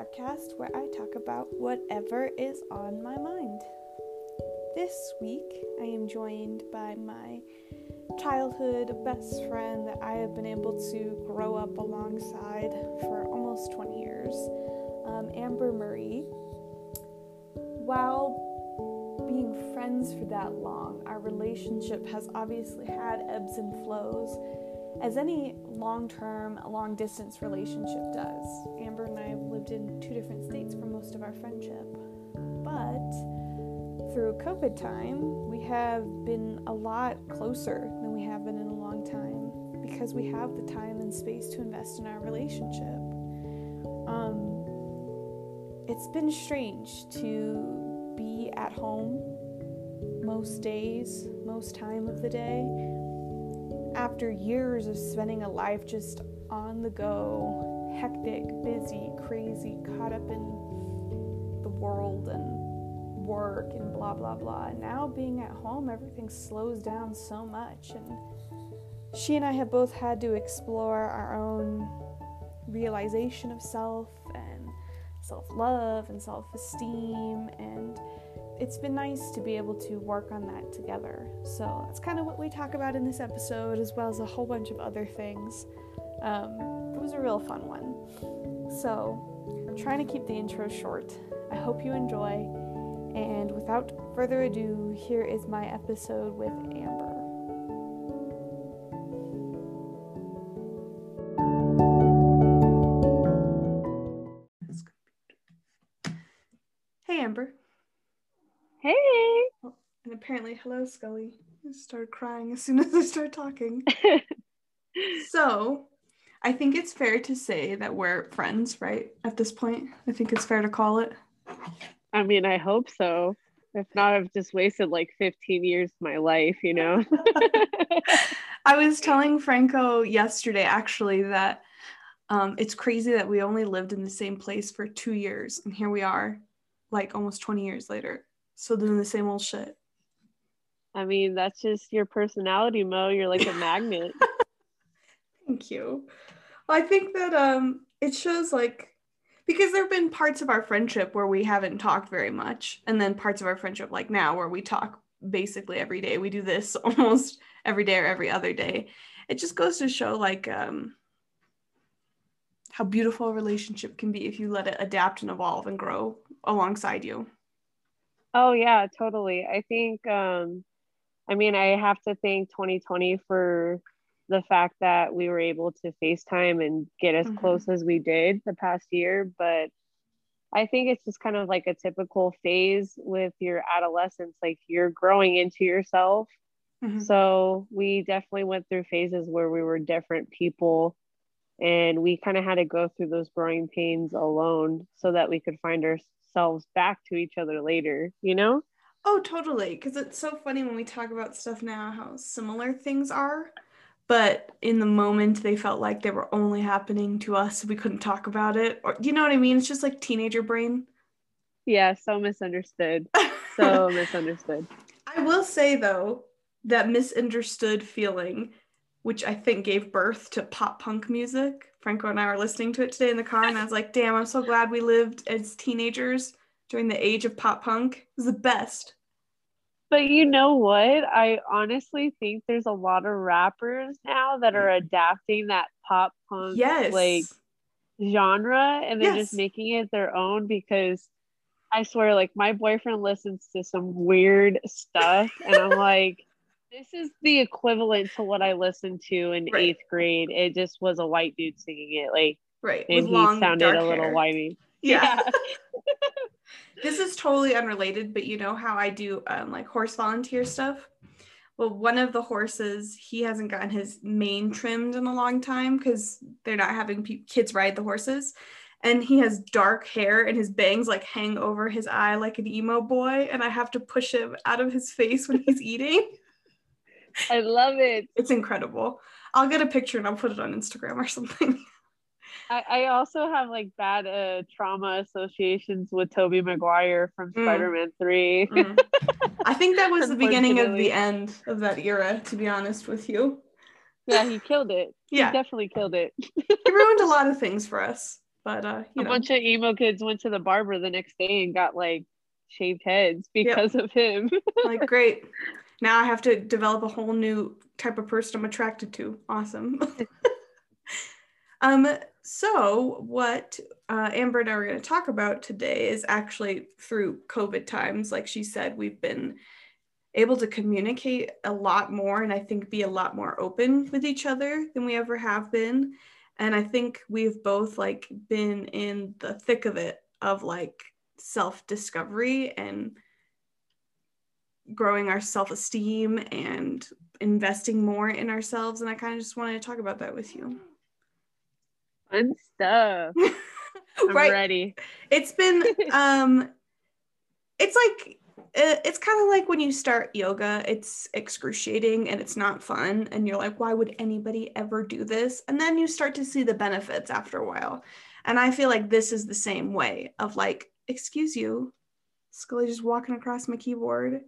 podcast where I talk about whatever is on my mind. This week, I am joined by my childhood best friend that I have been able to grow up alongside for almost 20 years, um, Amber Marie. While being friends for that long, our relationship has obviously had ebbs and flows as any long term, long distance relationship does. Amber and I have lived in two different states for most of our friendship. But through COVID time, we have been a lot closer than we have been in a long time because we have the time and space to invest in our relationship. Um, it's been strange to be at home most days, most time of the day after years of spending a life just on the go, hectic, busy, crazy, caught up in the world and work and blah blah blah. Now being at home, everything slows down so much. And she and I have both had to explore our own realization of self and self love and self esteem and it's been nice to be able to work on that together. So that's kind of what we talk about in this episode, as well as a whole bunch of other things. Um, it was a real fun one. So I'm trying to keep the intro short. I hope you enjoy. And without further ado, here is my episode with Amber. Apparently, hello, Scully. I started crying as soon as I start talking. so, I think it's fair to say that we're friends, right? At this point, I think it's fair to call it. I mean, I hope so. If not, I've just wasted like 15 years of my life, you know? I was telling Franco yesterday, actually, that um, it's crazy that we only lived in the same place for two years. And here we are, like almost 20 years later still doing the same old shit. I mean, that's just your personality, Mo. You're like a magnet. Thank you. Well, I think that um it shows like because there have been parts of our friendship where we haven't talked very much, and then parts of our friendship like now where we talk basically every day. We do this almost every day or every other day. It just goes to show like um how beautiful a relationship can be if you let it adapt and evolve and grow alongside you. Oh yeah, totally. I think um I mean I have to thank 2020 for the fact that we were able to FaceTime and get as mm-hmm. close as we did the past year, but I think it's just kind of like a typical phase with your adolescence like you're growing into yourself. Mm-hmm. So we definitely went through phases where we were different people and we kind of had to go through those growing pains alone so that we could find ourselves back to each other later, you know? Oh, totally. Because it's so funny when we talk about stuff now, how similar things are. But in the moment, they felt like they were only happening to us. we couldn't talk about it. Or, you know what I mean? It's just like teenager brain. Yeah, so misunderstood. So misunderstood. I will say, though, that misunderstood feeling, which I think gave birth to pop punk music, Franco and I were listening to it today in the car, and I was like, damn, I'm so glad we lived as teenagers during the age of pop punk. It was the best. But you know what? I honestly think there's a lot of rappers now that are adapting that pop punk yes. like genre and they're yes. just making it their own because I swear, like my boyfriend listens to some weird stuff, and I'm like, this is the equivalent to what I listened to in right. eighth grade. It just was a white dude singing it, like right, and With he long, sounded a little whiny. Yeah. yeah. this is totally unrelated, but you know how I do um, like horse volunteer stuff. Well, one of the horses, he hasn't gotten his mane trimmed in a long time because they're not having pe- kids ride the horses. And he has dark hair and his bangs like hang over his eye like an emo boy. And I have to push him out of his face when he's eating. I love it. It's incredible. I'll get a picture and I'll put it on Instagram or something. I, I also have like bad uh, trauma associations with Tobey Maguire from mm. Spider-Man 3. Mm. I think that was the beginning of the end of that era, to be honest with you. Yeah, he killed it. Yeah. He definitely killed it. he ruined a lot of things for us. But uh, a know. bunch of emo kids went to the barber the next day and got like shaved heads because yep. of him. like great. Now I have to develop a whole new type of person I'm attracted to. Awesome. um, so what uh, Amber and I are going to talk about today is actually through COVID times. Like she said, we've been able to communicate a lot more and I think be a lot more open with each other than we ever have been. And I think we've both like been in the thick of it of like self discovery and growing our self esteem and investing more in ourselves. And I kind of just wanted to talk about that with you. Fun stuff. I'm right. ready. It's been, um, it's like, it's kind of like when you start yoga, it's excruciating and it's not fun. And you're like, why would anybody ever do this? And then you start to see the benefits after a while. And I feel like this is the same way of like, excuse you, Scully just walking across my keyboard.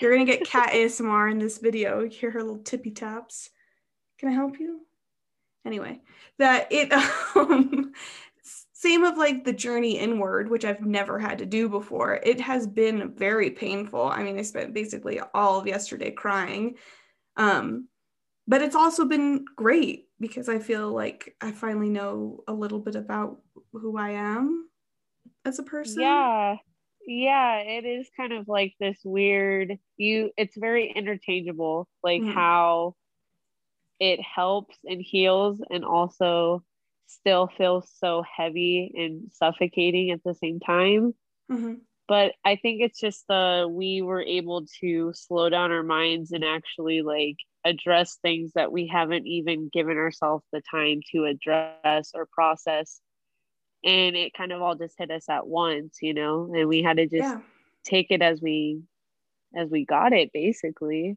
You're gonna get cat ASMR in this video. You hear her little tippy taps. Can I help you? Anyway, that it um same of like the journey inward, which I've never had to do before. It has been very painful. I mean, I spent basically all of yesterday crying. Um, but it's also been great because I feel like I finally know a little bit about who I am as a person. Yeah. Yeah, it is kind of like this weird you it's very interchangeable like mm-hmm. how it helps and heals and also still feels so heavy and suffocating at the same time. Mm-hmm. But I think it's just the we were able to slow down our minds and actually like address things that we haven't even given ourselves the time to address or process and it kind of all just hit us at once you know and we had to just yeah. take it as we as we got it basically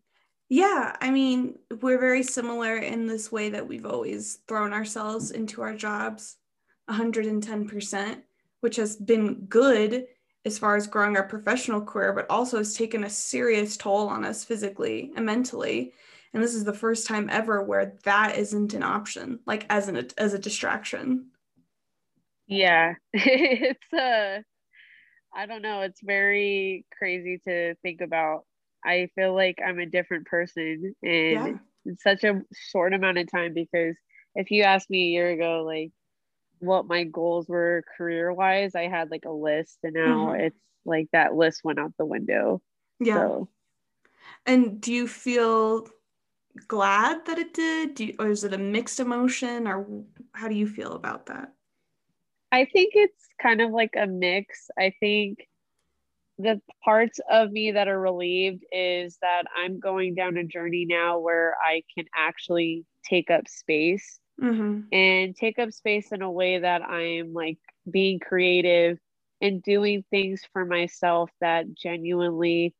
yeah i mean we're very similar in this way that we've always thrown ourselves into our jobs 110% which has been good as far as growing our professional career but also has taken a serious toll on us physically and mentally. And this is the first time ever where that isn't an option like as an as a distraction. Yeah it's uh i don't know it's very crazy to think about i feel like i'm a different person in, yeah. in such a short amount of time because if you asked me a year ago like what my goals were career wise i had like a list and now mm-hmm. it's like that list went out the window yeah so. and do you feel glad that it did you, or is it a mixed emotion or how do you feel about that I think it's kind of like a mix. I think the parts of me that are relieved is that I'm going down a journey now where I can actually take up space mm-hmm. and take up space in a way that I'm like being creative and doing things for myself that genuinely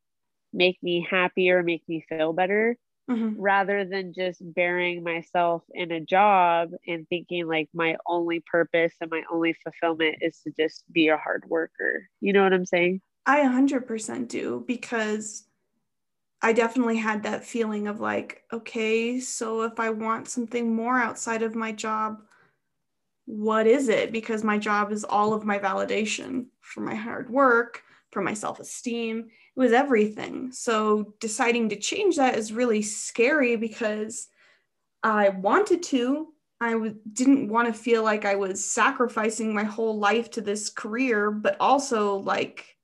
make me happier, make me feel better mm-hmm. rather than just burying myself in a job and thinking like my only purpose and my only fulfillment is to just be a hard worker. You know what I'm saying? I 100% do because I definitely had that feeling of like, okay, so if I want something more outside of my job, what is it? Because my job is all of my validation for my hard work, for my self esteem it was everything. So deciding to change that is really scary because I wanted to. I w- didn't want to feel like I was sacrificing my whole life to this career, but also like,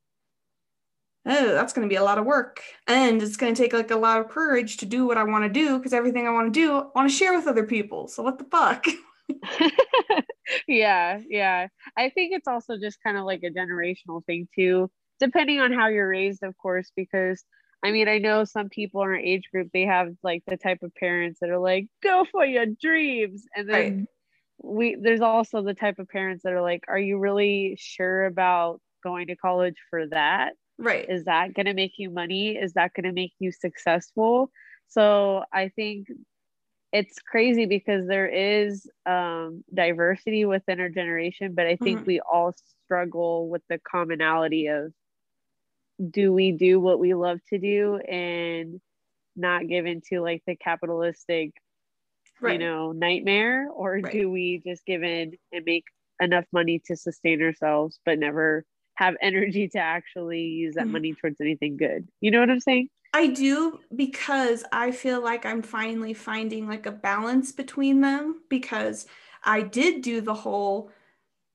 oh, that's going to be a lot of work. And it's going to take like a lot of courage to do what I want to do because everything I want to do, I want to share with other people. So what the fuck? yeah, yeah. I think it's also just kind of like a generational thing too depending on how you're raised, of course, because I mean, I know some people in our age group, they have like the type of parents that are like, go for your dreams. And then right. we, there's also the type of parents that are like, are you really sure about going to college for that? Right. Is that going to make you money? Is that going to make you successful? So I think it's crazy because there is um, diversity within our generation, but I think mm-hmm. we all struggle with the commonality of do we do what we love to do and not give into like the capitalistic right. you know nightmare or right. do we just give in and make enough money to sustain ourselves, but never have energy to actually use that mm-hmm. money towards anything good. You know what I'm saying? I do because I feel like I'm finally finding like a balance between them because I did do the whole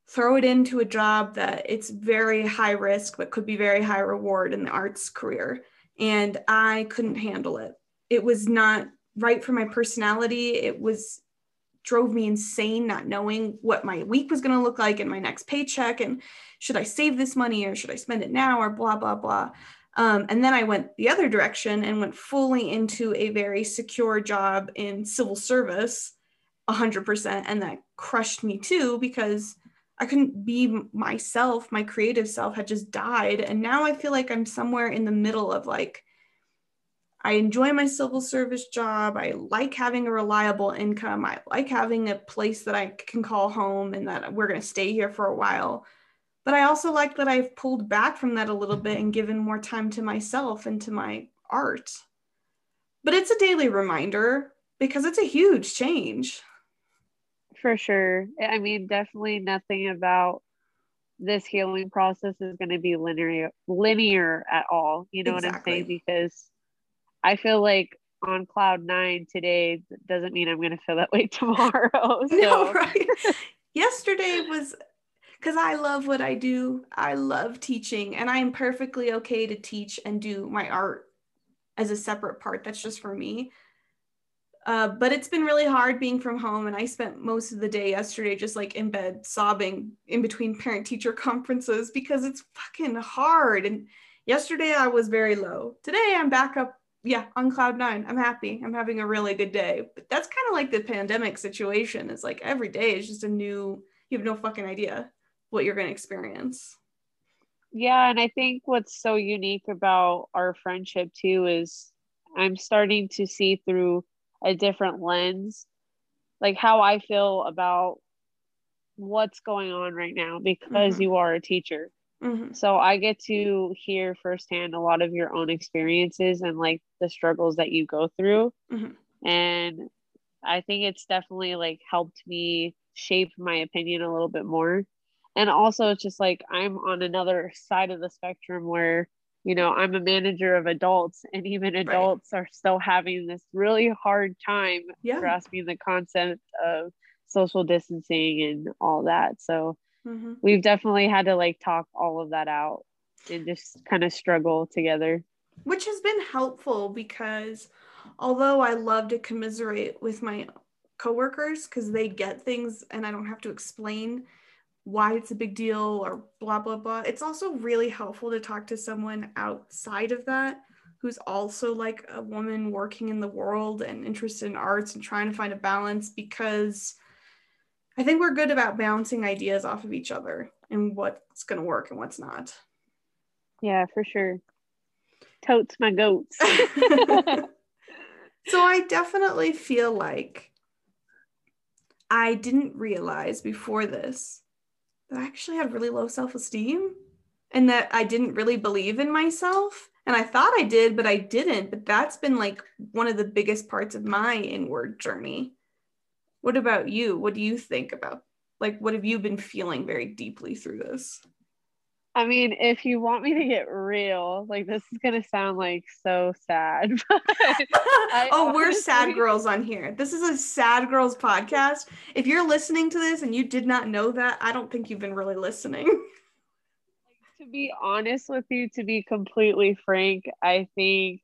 throw it into a job that it's very high risk but could be very high reward in the arts career and I couldn't handle it. It was not right for my personality. It was drove me insane not knowing what my week was going to look like and my next paycheck and should I save this money or should I spend it now or blah blah blah. Um, and then I went the other direction and went fully into a very secure job in civil service, 100%. And that crushed me too because I couldn't be myself. My creative self had just died. And now I feel like I'm somewhere in the middle of like, I enjoy my civil service job. I like having a reliable income. I like having a place that I can call home and that we're going to stay here for a while. But I also like that I've pulled back from that a little bit and given more time to myself and to my art. But it's a daily reminder because it's a huge change. For sure. I mean, definitely nothing about this healing process is going to be linear linear at all. You know exactly. what I'm saying? Because I feel like on cloud nine today doesn't mean I'm going to feel that way tomorrow. So. No, right. Yesterday was because I love what I do. I love teaching, and I am perfectly okay to teach and do my art as a separate part. That's just for me. Uh, but it's been really hard being from home, and I spent most of the day yesterday just like in bed sobbing in between parent teacher conferences because it's fucking hard. And yesterday I was very low. Today I'm back up, yeah, on cloud nine. I'm happy. I'm having a really good day. But that's kind of like the pandemic situation. It's like every day is just a new. You have no fucking idea what you're going to experience. Yeah, and I think what's so unique about our friendship too is I'm starting to see through a different lens like how I feel about what's going on right now because mm-hmm. you are a teacher. Mm-hmm. So I get to hear firsthand a lot of your own experiences and like the struggles that you go through. Mm-hmm. And I think it's definitely like helped me shape my opinion a little bit more and also it's just like i'm on another side of the spectrum where you know i'm a manager of adults and even adults right. are still having this really hard time yeah. grasping the concept of social distancing and all that so mm-hmm. we've definitely had to like talk all of that out and just kind of struggle together which has been helpful because although i love to commiserate with my coworkers because they get things and i don't have to explain why it's a big deal or blah blah blah. It's also really helpful to talk to someone outside of that who's also like a woman working in the world and interested in arts and trying to find a balance because i think we're good about bouncing ideas off of each other and what's going to work and what's not. Yeah for sure. Totes my goats. So i definitely feel like i didn't realize before this I actually had really low self esteem and that I didn't really believe in myself. And I thought I did, but I didn't. But that's been like one of the biggest parts of my inward journey. What about you? What do you think about? Like, what have you been feeling very deeply through this? I mean, if you want me to get real, like this is gonna sound like so sad. oh, we're sad girls on here. This is a sad girls podcast. If you're listening to this and you did not know that, I don't think you've been really listening. to be honest with you, to be completely frank, I think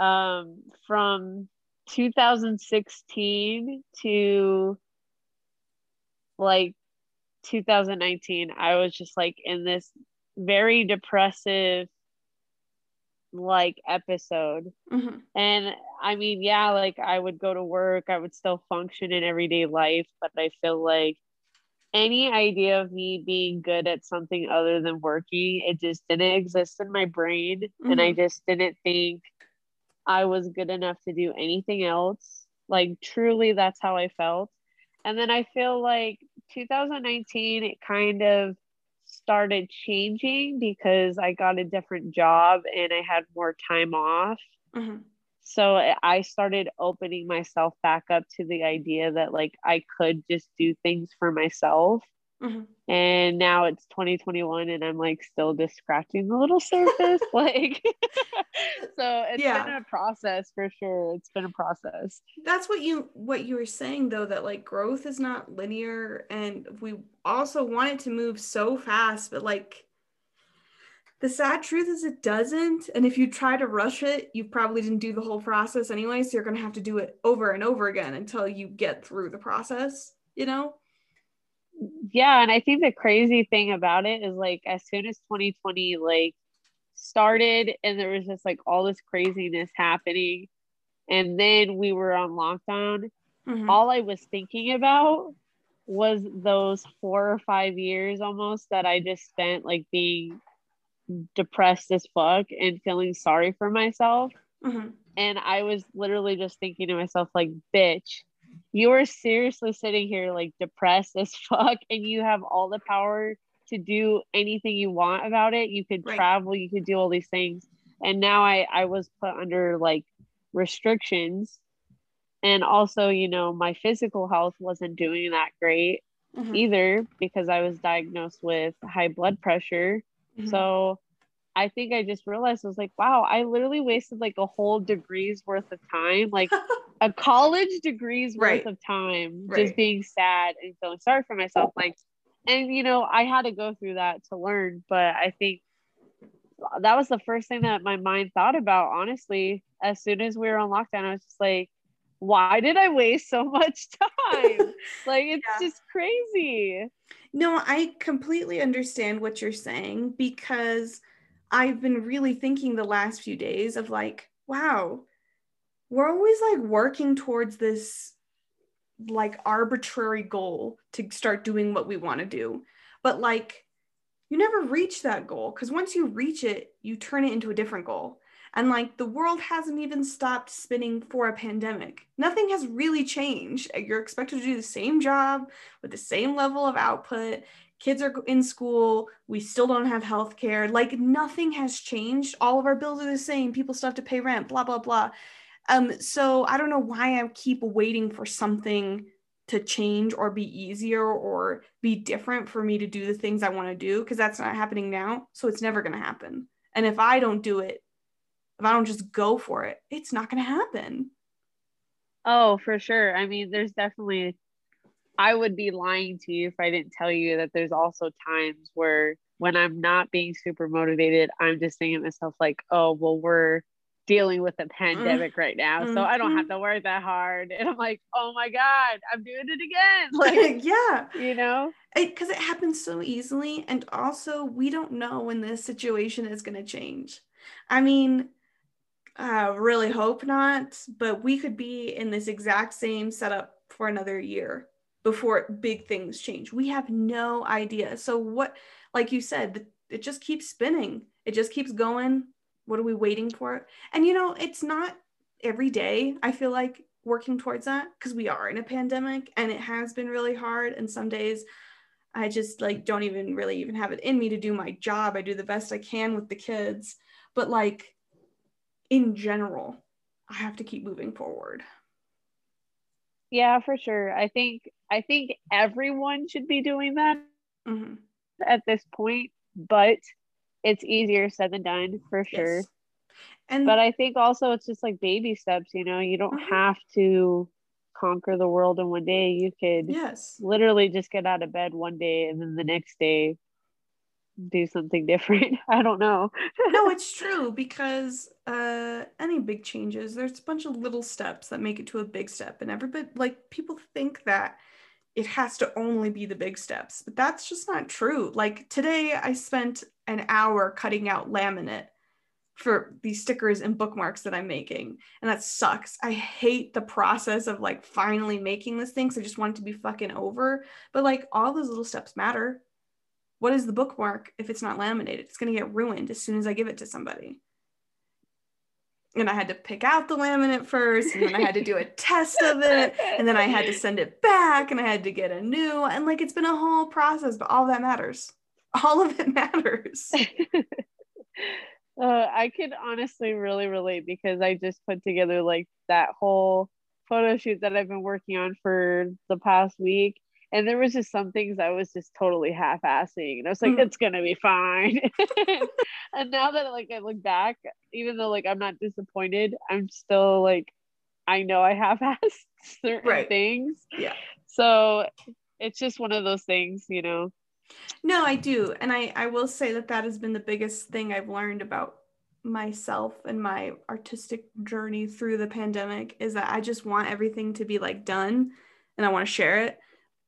um, from 2016 to like 2019 i was just like in this very depressive like episode mm-hmm. and i mean yeah like i would go to work i would still function in everyday life but i feel like any idea of me being good at something other than working it just didn't exist in my brain mm-hmm. and i mm-hmm. just didn't think i was good enough to do anything else like truly that's how i felt and then i feel like 2019 it kind of started changing because I got a different job and I had more time off. Mm-hmm. So I started opening myself back up to the idea that like I could just do things for myself Mm-hmm. And now it's 2021 and I'm like still just scratching the little surface. like, so it's yeah. been a process for sure. It's been a process. That's what you, what you were saying though, that like growth is not linear. And we also want it to move so fast, but like, the sad truth is it doesn't. And if you try to rush it, you probably didn't do the whole process anyway. So you're going to have to do it over and over again until you get through the process, you know? Yeah. And I think the crazy thing about it is like, as soon as 2020 like started and there was just like all this craziness happening, and then we were on lockdown, mm-hmm. all I was thinking about was those four or five years almost that I just spent like being depressed as fuck and feeling sorry for myself. Mm-hmm. And I was literally just thinking to myself, like, bitch, you are seriously sitting here like depressed as fuck, and you have all the power to do anything you want about it. You could right. travel, you could do all these things. And now I, I was put under like restrictions. And also, you know, my physical health wasn't doing that great mm-hmm. either because I was diagnosed with high blood pressure Mm-hmm. So I think I just realized I was like, wow, I literally wasted like a whole degree's worth of time, like a college degree's right. worth of time, right. just being sad and feeling sorry for myself. Like, and you know, I had to go through that to learn, but I think that was the first thing that my mind thought about, honestly. As soon as we were on lockdown, I was just like, why did I waste so much time? like, it's yeah. just crazy. No, I completely understand what you're saying because I've been really thinking the last few days of like, wow, we're always like working towards this like arbitrary goal to start doing what we want to do. But like, you never reach that goal because once you reach it, you turn it into a different goal. And like the world hasn't even stopped spinning for a pandemic. Nothing has really changed. You're expected to do the same job with the same level of output. Kids are in school. We still don't have health care. Like nothing has changed. All of our bills are the same. People still have to pay rent, blah, blah, blah. Um, so I don't know why I keep waiting for something to change or be easier or be different for me to do the things I want to do because that's not happening now. So it's never going to happen. And if I don't do it, if I don't just go for it, it's not going to happen. Oh, for sure. I mean, there's definitely, I would be lying to you if I didn't tell you that there's also times where when I'm not being super motivated, I'm just thinking to myself, like, oh, well, we're dealing with a pandemic right now. Mm-hmm. So I don't have mm-hmm. to work that hard. And I'm like, oh my God, I'm doing it again. Like, yeah. You know? Because it, it happens so easily. And also, we don't know when this situation is going to change. I mean, uh, really hope not, but we could be in this exact same setup for another year before big things change. We have no idea. So, what, like you said, it just keeps spinning, it just keeps going. What are we waiting for? And you know, it's not every day, I feel like working towards that because we are in a pandemic and it has been really hard. And some days, I just like don't even really even have it in me to do my job. I do the best I can with the kids, but like in general, I have to keep moving forward. Yeah, for sure. I think I think everyone should be doing that mm-hmm. at this point, but it's easier said than done for sure. Yes. And but I think also it's just like baby steps, you know, you don't mm-hmm. have to conquer the world in one day. You could yes literally just get out of bed one day and then the next day do something different. I don't know. no, it's true because uh any big changes, there's a bunch of little steps that make it to a big step. And everybody like people think that it has to only be the big steps, but that's just not true. Like today I spent an hour cutting out laminate for these stickers and bookmarks that I'm making. And that sucks. I hate the process of like finally making this thing. So I just want it to be fucking over. But like all those little steps matter what is the bookmark if it's not laminated? It's going to get ruined as soon as I give it to somebody. And I had to pick out the laminate first, and then I had to do a test of it, and then I had to send it back, and I had to get a new. And like it's been a whole process, but all that matters. All of it matters. uh, I could honestly really relate because I just put together like that whole photo shoot that I've been working on for the past week and there was just some things I was just totally half-assing, and I was like, mm. "It's gonna be fine." and now that like I look back, even though like I'm not disappointed, I'm still like, I know I half-assed certain right. things. Yeah. So it's just one of those things, you know. No, I do, and I I will say that that has been the biggest thing I've learned about myself and my artistic journey through the pandemic is that I just want everything to be like done and I want to share it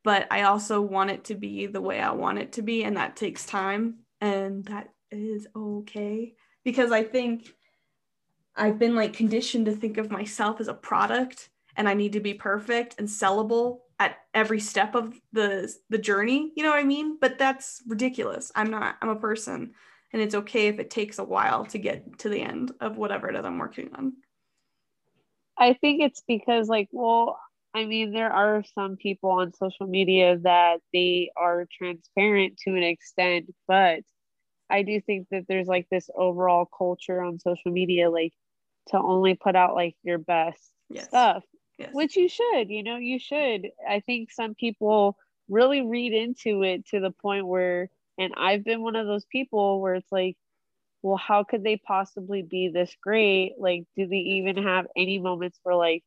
but I also want it to be the way I want it to be, and that takes time, and that is okay because I think I've been like conditioned to think of myself as a product, and I need to be perfect and sellable at every step of the the journey. You know what I mean? But that's ridiculous. I'm not. I'm a person, and it's okay if it takes a while to get to the end of whatever it is I'm working on. I think it's because like, well, I mean, there are some people on social media that they are transparent to an extent, but I do think that there's like this overall culture on social media, like to only put out like your best yes. stuff, yes. which you should, you know, you should. I think some people really read into it to the point where, and I've been one of those people where it's like, well, how could they possibly be this great? Like, do they even have any moments where like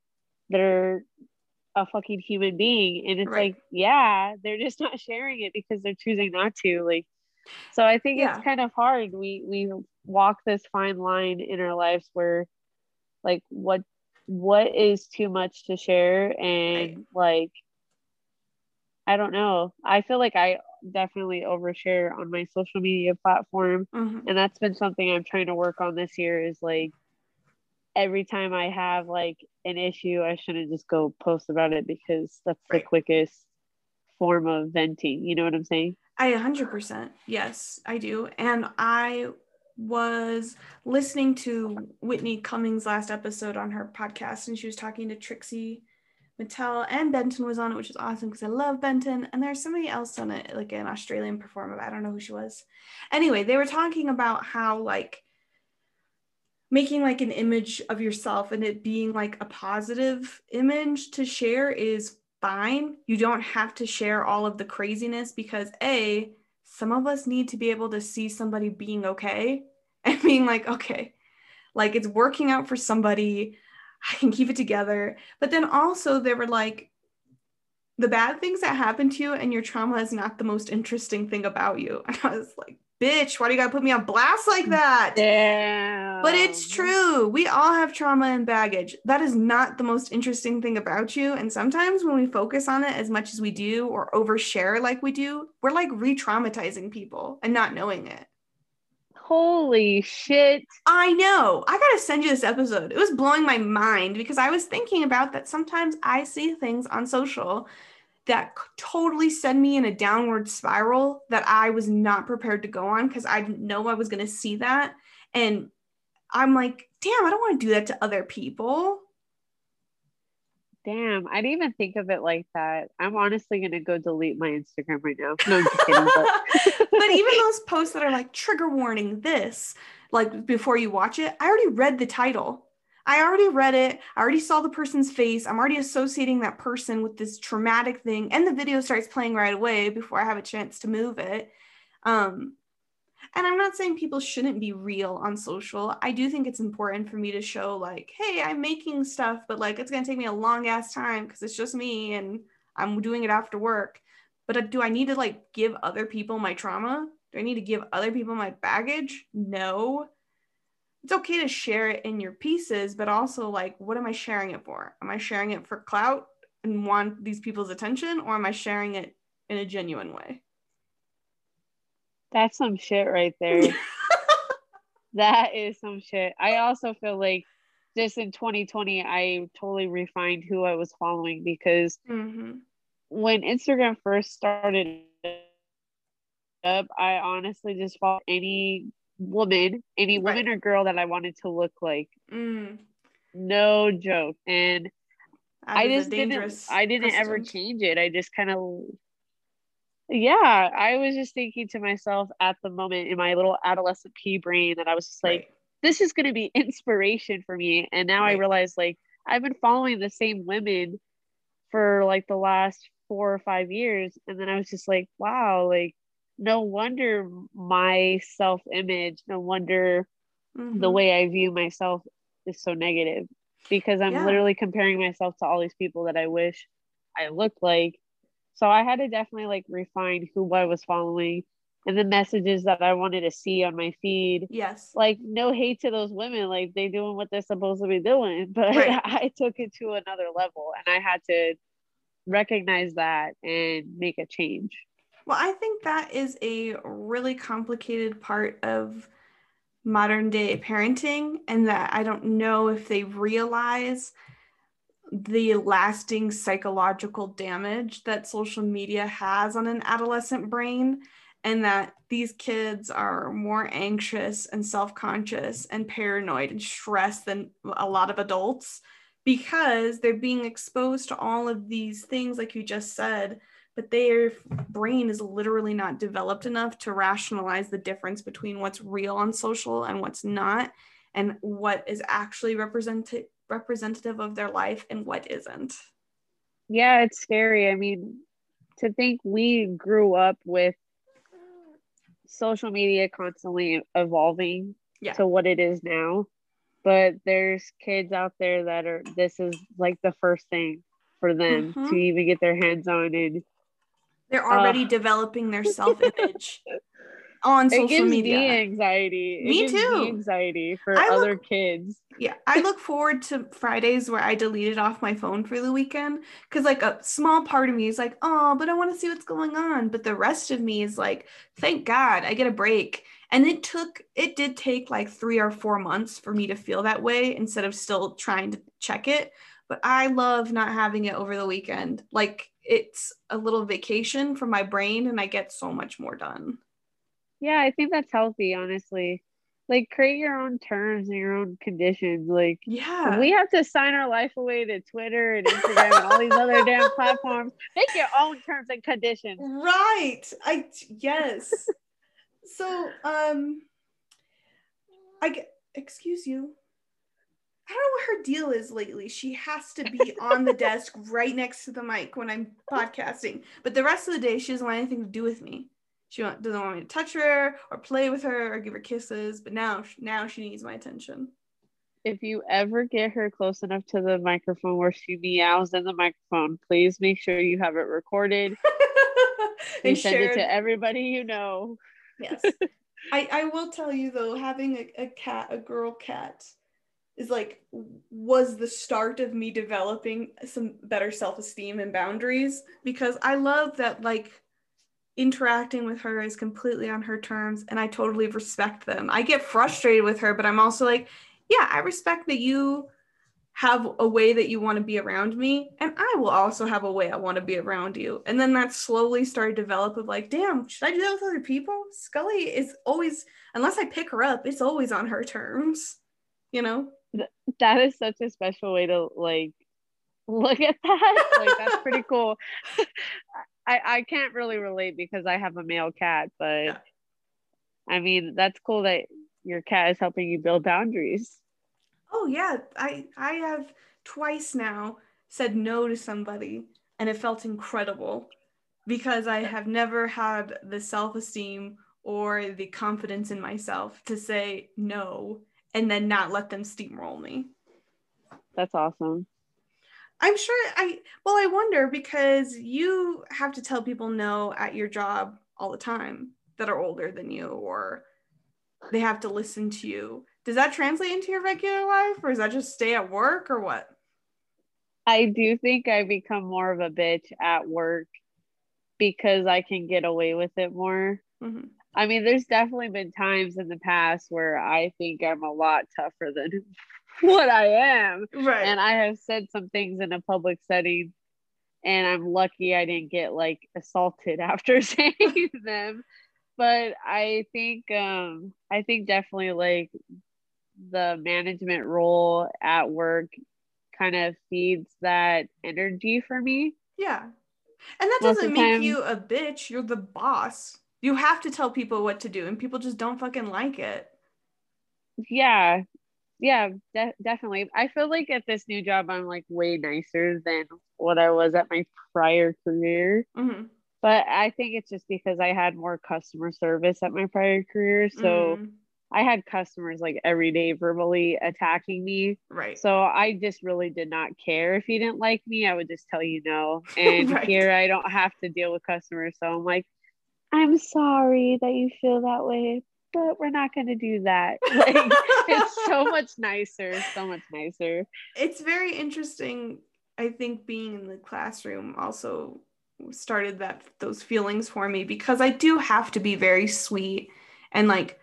they're a fucking human being and it's right. like yeah they're just not sharing it because they're choosing not to like so i think yeah. it's kind of hard we we walk this fine line in our lives where like what what is too much to share and right. like i don't know i feel like i definitely overshare on my social media platform mm-hmm. and that's been something i'm trying to work on this year is like every time I have like an issue, I shouldn't just go post about it because that's right. the quickest form of venting. You know what I'm saying? I 100%. Yes, I do. And I was listening to Whitney Cummings' last episode on her podcast, and she was talking to Trixie Mattel, and Benton was on it, which is awesome because I love Benton. And there's somebody else on it, like an Australian performer. I don't know who she was. Anyway, they were talking about how, like, making like an image of yourself and it being like a positive image to share is fine. You don't have to share all of the craziness because A, some of us need to be able to see somebody being okay and being like, okay, like it's working out for somebody. I can keep it together. But then also, they were like, the bad things that happen to you and your trauma is not the most interesting thing about you. And I was like, bitch, why do you gotta put me on blast like that? Damn. But it's true. We all have trauma and baggage. That is not the most interesting thing about you. And sometimes when we focus on it as much as we do or overshare like we do, we're like re traumatizing people and not knowing it. Holy shit. I know. I gotta send you this episode. It was blowing my mind because I was thinking about that sometimes I see things on social that totally sent me in a downward spiral that I was not prepared to go on because I didn't know I was going to see that. And I'm like, damn, I don't want to do that to other people. Damn, I didn't even think of it like that. I'm honestly gonna go delete my Instagram right now. No, kidding. But, but even those posts that are like trigger warning, this, like before you watch it, I already read the title. I already read it. I already saw the person's face. I'm already associating that person with this traumatic thing. And the video starts playing right away before I have a chance to move it. Um, and I'm not saying people shouldn't be real on social. I do think it's important for me to show, like, hey, I'm making stuff, but like it's going to take me a long ass time because it's just me and I'm doing it after work. But uh, do I need to like give other people my trauma? Do I need to give other people my baggage? No it's okay to share it in your pieces, but also like, what am I sharing it for? Am I sharing it for clout and want these people's attention, or am I sharing it in a genuine way? That's some shit right there. that is some shit. I also feel like just in 2020, I totally refined who I was following because mm-hmm. when Instagram first started up, I honestly just followed any woman, any woman right. or girl that I wanted to look like. Mm. No joke. And that I just didn't I didn't ever change it. I just kind of yeah, I was just thinking to myself at the moment in my little adolescent pea brain that I was just like, right. this is going to be inspiration for me. And now right. I realize like I've been following the same women for like the last four or five years. And then I was just like, wow, like, no wonder my self image, no wonder mm-hmm. the way I view myself is so negative because I'm yeah. literally comparing myself to all these people that I wish I looked like. So I had to definitely like refine who I was following and the messages that I wanted to see on my feed. Yes. Like no hate to those women, like they doing what they're supposed to be doing, but right. I took it to another level and I had to recognize that and make a change. Well, I think that is a really complicated part of modern day parenting and that I don't know if they realize the lasting psychological damage that social media has on an adolescent brain and that these kids are more anxious and self-conscious and paranoid and stressed than a lot of adults because they're being exposed to all of these things like you just said but their brain is literally not developed enough to rationalize the difference between what's real on social and what's not and what is actually represented representative of their life and what isn't yeah it's scary i mean to think we grew up with social media constantly evolving yeah. to what it is now but there's kids out there that are this is like the first thing for them mm-hmm. to even get their hands on and they're already uh, developing their self-image on social it gives media. Me anxiety. It me too. Me anxiety for I other look, kids. Yeah, I look forward to Fridays where I deleted off my phone for the weekend because, like, a small part of me is like, oh, but I want to see what's going on. But the rest of me is like, thank God I get a break. And it took, it did take like three or four months for me to feel that way instead of still trying to check it. But I love not having it over the weekend. Like, it's a little vacation for my brain, and I get so much more done. Yeah, I think that's healthy, honestly. Like create your own terms and your own conditions. Like yeah, we have to sign our life away to Twitter and Instagram and all these other damn platforms. Make your own terms and conditions. Right. I yes. so um I get excuse you. I don't know what her deal is lately. She has to be on the desk right next to the mic when I'm podcasting. But the rest of the day, she doesn't want anything to do with me. She doesn't want me to touch her or play with her or give her kisses. But now, now she needs my attention. If you ever get her close enough to the microphone where she meows in the microphone, please make sure you have it recorded and send shared. it to everybody you know. Yes. I, I will tell you though, having a, a cat, a girl cat, is like was the start of me developing some better self-esteem and boundaries because I love that like interacting with her is completely on her terms and I totally respect them. I get frustrated with her, but I'm also like, yeah, I respect that you have a way that you want to be around me and I will also have a way I want to be around you. And then that slowly started develop of like, damn, should I do that with other people? Scully is always unless I pick her up, it's always on her terms, you know? That is such a special way to like look at that. like that's pretty cool. I, I can't really relate because I have a male cat, but yeah. I mean that's cool that your cat is helping you build boundaries. Oh yeah, I I have twice now said no to somebody and it felt incredible because I have never had the self-esteem or the confidence in myself to say no and then not let them steamroll me. That's awesome. I'm sure I well I wonder because you have to tell people no at your job all the time that are older than you or they have to listen to you. Does that translate into your regular life or is that just stay at work or what? I do think I become more of a bitch at work because I can get away with it more. Mm-hmm. I mean, there's definitely been times in the past where I think I'm a lot tougher than what I am. Right. And I have said some things in a public setting and I'm lucky I didn't get like assaulted after saying them. But I think um I think definitely like the management role at work kind of feeds that energy for me. Yeah. And that doesn't make you a bitch. You're the boss. You have to tell people what to do, and people just don't fucking like it. Yeah yeah, de- definitely. I feel like at this new job, I'm like way nicer than what I was at my prior career. Mm-hmm. But I think it's just because I had more customer service at my prior career. So Mm, I had customers like every day verbally attacking me. right. So I just really did not care. If you didn't like me, I would just tell you no. And Right. here I don't have to deal with customers. So I'm like, I'm sorry that you feel that way, but we're not going to do that. Like, it's so much nicer, so much nicer. it's very interesting i think being in the classroom also started that those feelings for me because i do have to be very sweet and like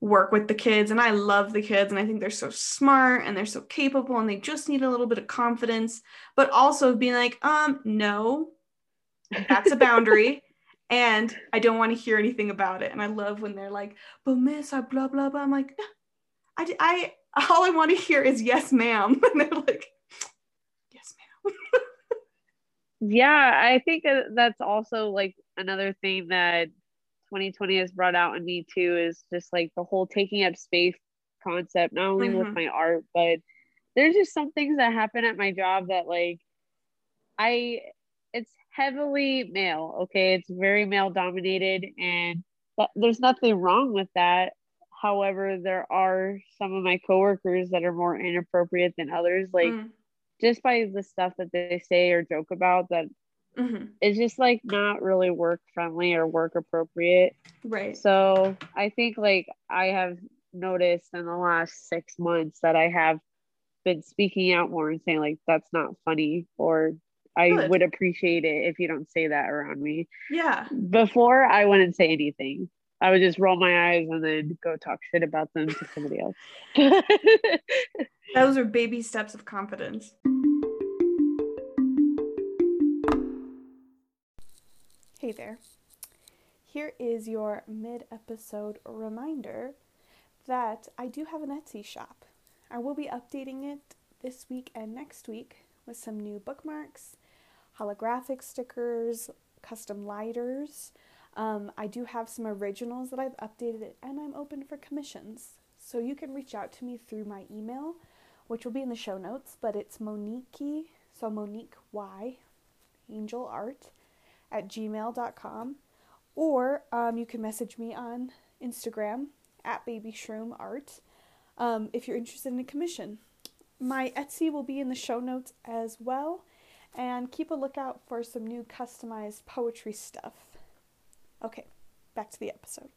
work with the kids and i love the kids and i think they're so smart and they're so capable and they just need a little bit of confidence but also being like um no that's a boundary and i don't want to hear anything about it and i love when they're like but miss i blah blah blah i'm like i i all i want to hear is yes ma'am. And they're like yes ma'am. Yeah, I think that that's also like another thing that 2020 has brought out in me too is just like the whole taking up space concept, not only with Mhm. my art, but there's just some things that happen at my job that like I it's heavily male, okay? It's very male dominated and that, there's nothing wrong with that. However, there are some of my coworkers that are more inappropriate than others like Mm, just by the stuff that they say or joke about that mhm. it's just like not really work friendly or work appropriate. right So I think like I have noticed in the last six months that I have been speaking out more and saying like that's not funny or I Good. would appreciate it if you don't say that around me. yeah Before I wouldn't say anything. I would just roll my eyes and then go talk shit about them to somebody else. those are baby steps of confidence hey there here is your mid-episode reminder that i do have an etsy shop i will be updating it this week and next week with some new bookmarks holographic stickers custom lighters um, i do have some originals that i've updated and i'm open for commissions so you can reach out to me through my email which will be in the show notes, but it's Monique, so Monique Y, Angel Art, at gmail.com. Or um, you can message me on Instagram at Baby Shroom Art um, if you're interested in a commission. My Etsy will be in the show notes as well, and keep a lookout for some new customized poetry stuff. Okay, back to the episode.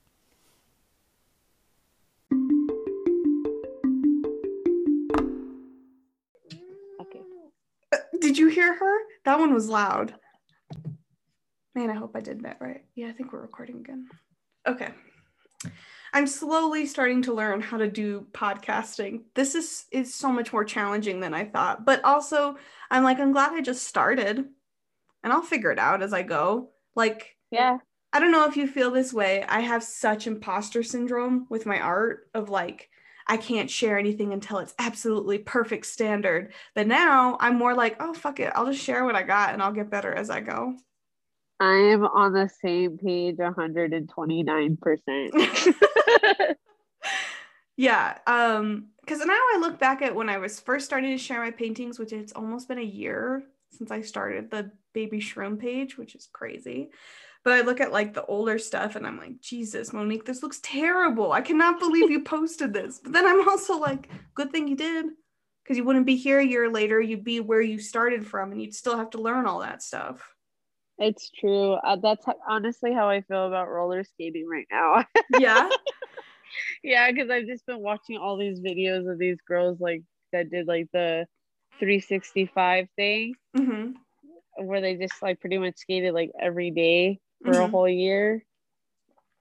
okay. Uh, did you hear her? That one was loud. Man, I hope I did that right. Yeah, I think we're recording again. Okay. I'm slowly starting to learn how to do podcasting. This is is so much more challenging than I thought. But also, I'm like I'm glad I just started and I'll figure it out as I go. Like Yeah. I don't know if you feel this way. I have such imposter syndrome with my art of like I can't share anything until it's absolutely perfect standard. But now I'm more like, oh fuck it, I'll just share what I got and I'll get better as I go. I am on the same page 129%. yeah, um cuz now I look back at when I was first starting to share my paintings, which it's almost been a year since I started the baby shroom page, which is crazy. But I look at like the older stuff and I'm like, Jesus, Monique, this looks terrible. I cannot believe you posted this. But then I'm also like, good thing you did. Because you wouldn't be here a year later. You'd be where you started from and you'd still have to learn all that stuff. It's true. Uh, that's ho- honestly how I feel about roller skating right now. Yeah. yeah, because I've just been watching all these videos of these girls like that did like the 365 thing hmm where they just like pretty much skated like every day for a Mhm. whole year.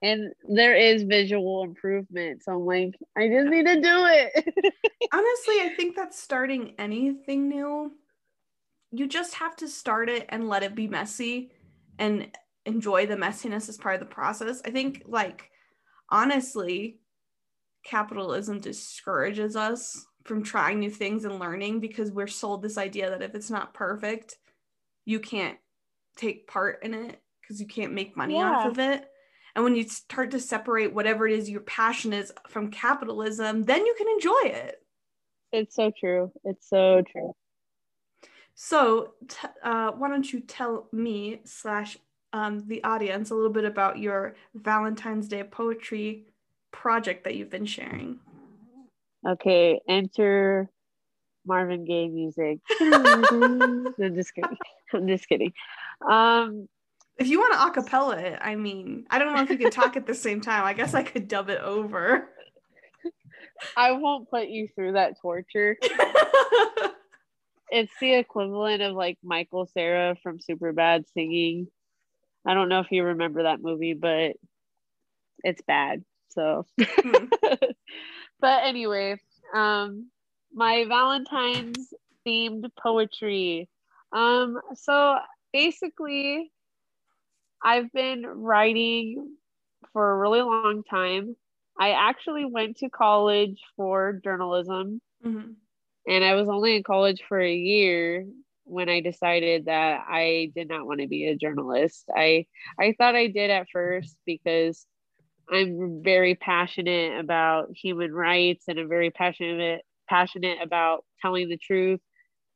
And there is visual improvement. So I'm like, I just need to do it. Honestly, I think that starting anything new, you just have to start it and let it be messy and enjoy the messiness as part of the process. I think, like, honestly, capitalism discourages us from trying new things and learning because we're sold this idea that if it's not perfect, you can't take part in it because you can't make money off of it. And when you start to separate whatever it is your passion is from capitalism, then you can enjoy it. It's so true. It's so true. So, t- uh, why don't you tell me slash um, the audience a little bit about your Valentine's Day poetry project that you've been sharing? Okay, enter Marvin Gaye music. I'm just kidding. I'm just kidding. Um, if you want to acapella it, I mean, I don't know if you can talk at the same time. I guess I could dub it over. I won't put you through that torture. It's the equivalent of like Michael Cera from Superbad singing. I don't know if you remember that movie, but it's bad. So, hmm. but anyway, um, my Valentine's themed poetry. Um, so basically, I've been writing for a really long time. I actually went to college for journalism, mm-hmm. And I was only in college for a year when I decided that I did not want to be a journalist. I I thought I did at first because I'm very passionate about human rights and I'm very passionate passionate about telling the truth.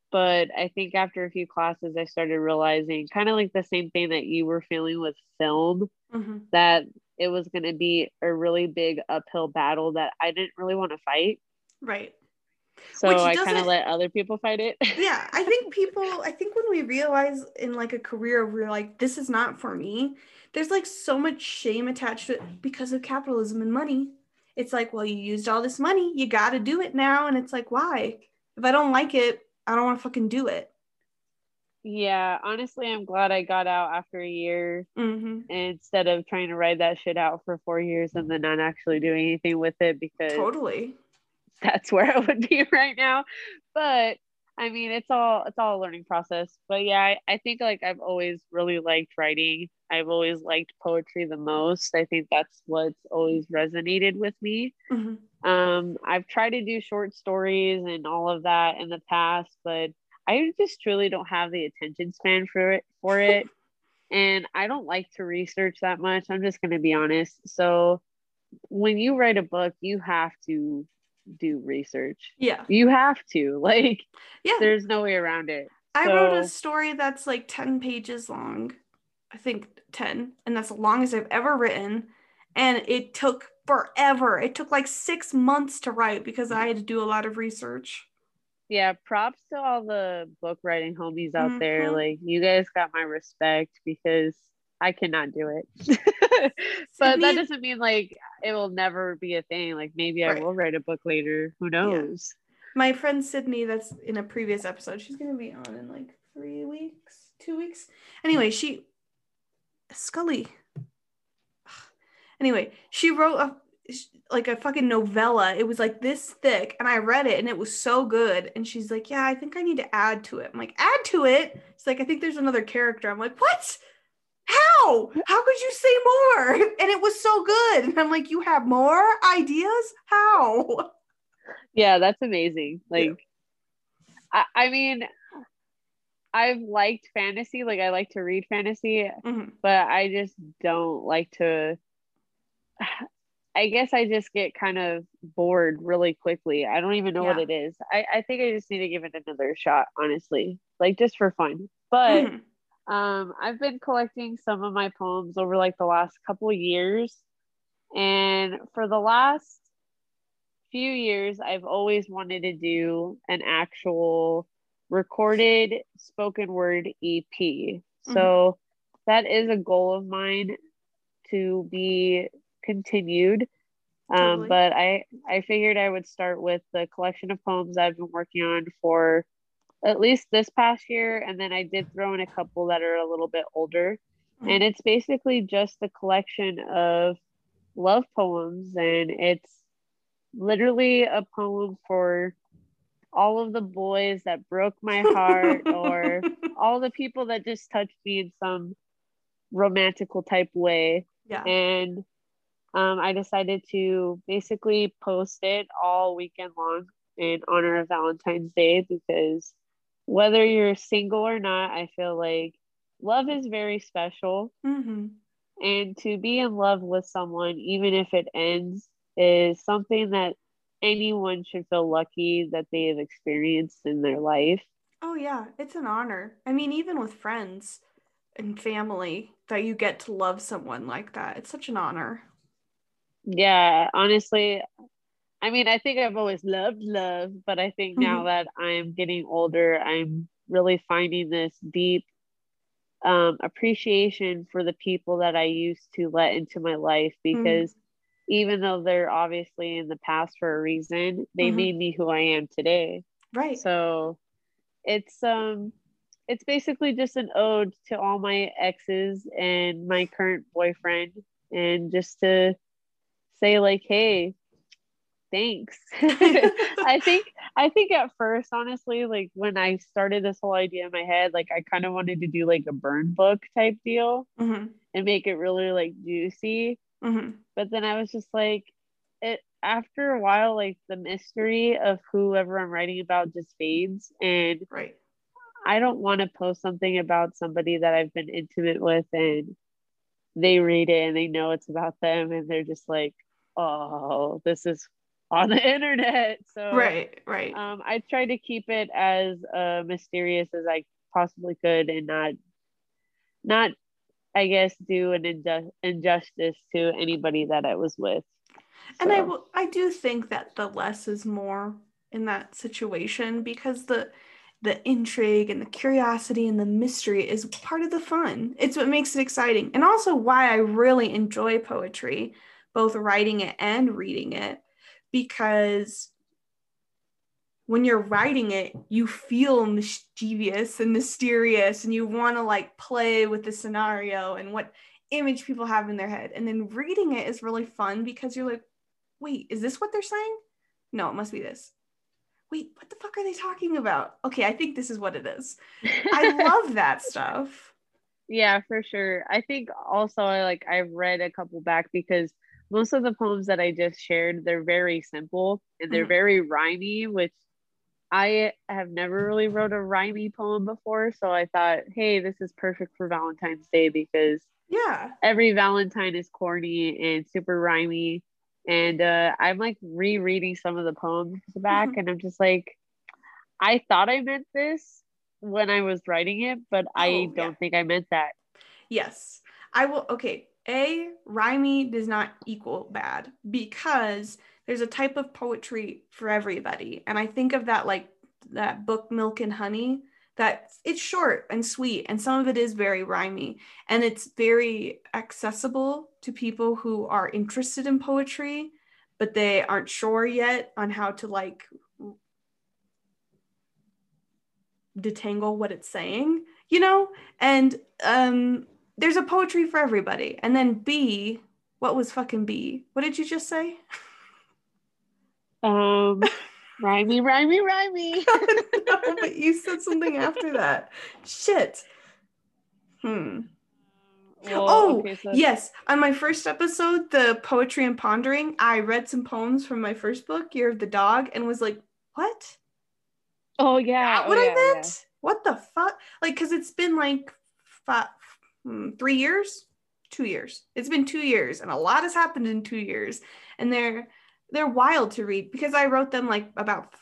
But I think after a few classes, I started realizing kind of like the same thing that you were feeling with film, mm-hmm. that it was going to be a really big uphill battle that I didn't really want to fight. Right. So Which I kind of let other people fight it. yeah. I think people, I think when we realize in like a career, we're like, this is not for me, there's like so much shame attached to it because of capitalism and money it's like, well, you used all this money, you got to do it now. And it's like, why? If I don't like it, I don't want to fucking do it. Yeah, honestly, I'm glad I got out after a year mm-hmm. instead of trying to ride that shit out for four years and then not actually doing anything with it because totally that's where I would be right now. But I mean, it's all it's all a learning process. But yeah, I, I think like I've always really liked writing. I've always liked poetry the most. I think that's what's always resonated with me. Mm-hmm. Um, I've tried to do short stories and all of that in the past, but I just truly don't have the attention span for it for it. and I don't like to research that much. I'm just gonna be honest. So when you write a book, you have to do research. Yeah. You have to. Like, yeah. There's no way around it. I so, wrote a story that's like 10 pages long. I think 10. And that's the longest I've ever written. And it took forever. It took like six months to write because I had to do a lot of research. Yeah, props to all the book writing homies out mm-hmm. there. Like, you guys got my respect because I cannot do it. but that doesn't mean like it will never be a thing. Like maybe I will write a book later. Who knows? Yeah. My friend Sydney, that's in a previous episode, she's gonna be on in like three weeks, two weeks. Anyway, she Scully. Anyway, she wrote a like a fucking novella. It was like this thick, and I read it, and it was so good. And she's like, "Yeah, I think I need to add to it." I'm like, "Add to it?" It's like, "I think there's another character." I'm like, "What?" How? How could you say more? And it was so good. And I'm like, you have more ideas? How? Yeah, that's amazing. Like, yeah. I, I mean, I've liked fantasy. Like, I like to read fantasy, mm-hmm. but I just don't like to. I guess I just get kind of bored really quickly. I don't even know yeah. what it is. I, I think I just need to give it another shot, honestly, like just for fun. But mm-hmm. Um, I've been collecting some of my poems over like the last couple years. And for the last few years, I've always wanted to do an actual recorded spoken word EP. Mm-hmm. So that is a goal of mine to be continued. Um, totally. but I I figured I would start with the collection of poems I've been working on for at least this past year. And then I did throw in a couple that are a little bit older. Mm-hmm. And it's basically just a collection of love poems. And it's literally a poem for all of the boys that broke my heart or all the people that just touched me in some romantical type way. Yeah. And um, I decided to basically post it all weekend long in honor of Valentine's Day because whether you're single or not, I feel like love is very special. Mm-hmm. And to be in love with someone, even if it ends, is something that anyone should feel lucky that they have experienced in their life. Oh yeah, it's an honor. I mean, even with friends and family, that you get to love someone like that. It's such an honor. Yeah, honestly, I mean, I think I've always loved love, but I think now mm-hmm. that I'm getting older, I'm really finding this deep um, appreciation for the people that I used to let into my life mm-hmm. because mm-hmm. even though they're obviously in the past for a reason, they mm-hmm. made me who I am today. Right. So it's um it's basically just an ode to all my exes and my current boyfriend and just to say like hey thanks i think i think at first honestly like when i started this whole idea in my head like i kind of wanted to do like a burn book type deal mm-hmm. and make it really like juicy mm-hmm. but then i was just like it after a while like the mystery of whoever i'm writing about just fades and right i don't want to post something about somebody that i've been intimate with and they read it and they know it's about them and they're just like oh this is on the internet. So right, right. Um, I tried to keep it as uh, mysterious as I possibly could, and not, not, I guess, do an inju- injustice to anybody that I was with. And I will, I do think that the less is more in that situation because the the intrigue and the curiosity and the mystery is part of the fun. It's what makes it exciting. And also why I really enjoy poetry, both writing it and reading it, because when you're writing it, you feel mischievous and mysterious, and you want to like play with the scenario and what image people have in their head. And then reading it is really fun because you're like, wait, is this what they're saying? No, it must be this. Wait, what the fuck are they talking about? Okay, I think this is what it is. I love that stuff. Yeah, for sure. I think also I like I've read a couple back because most of the poems that I just shared, they're very simple and they're mm-hmm. very rhymy, which I have never really wrote a rhymy poem before. So I thought, hey, this is perfect for Valentine's Day because yeah, every Valentine is corny and super rhymy. And uh, I'm like rereading some of the poems back, mm-hmm. and I'm just like, I thought I meant this when I was writing it, but oh, I don't yeah. think I meant that. Yes. I will. Okay. A, rhymey does not equal bad because there's a type of poetry for everybody. And I think of that like that book Milk and Honey that it's short and sweet and some of it is very rhymey and it's very accessible to people who are interested in poetry but they aren't sure yet on how to like detangle what it's saying you know and um there's a poetry for everybody. And then B, what was fucking B? What did you just say? Um, rhymey, rhymey, rhymey. no, but you said something after that. Shit. Hmm. Well, oh, okay, so- yes. On my first episode, the Poetry and Pondering, I read some poems from my first book, Year of the Dog, and was like, what? Oh, yeah. what oh, I yeah, meant? Yeah. What the fuck? Like, because it's been like five, three years, two years. It's been two years, and a lot has happened in two years, and they're they're wild to read because I wrote them like about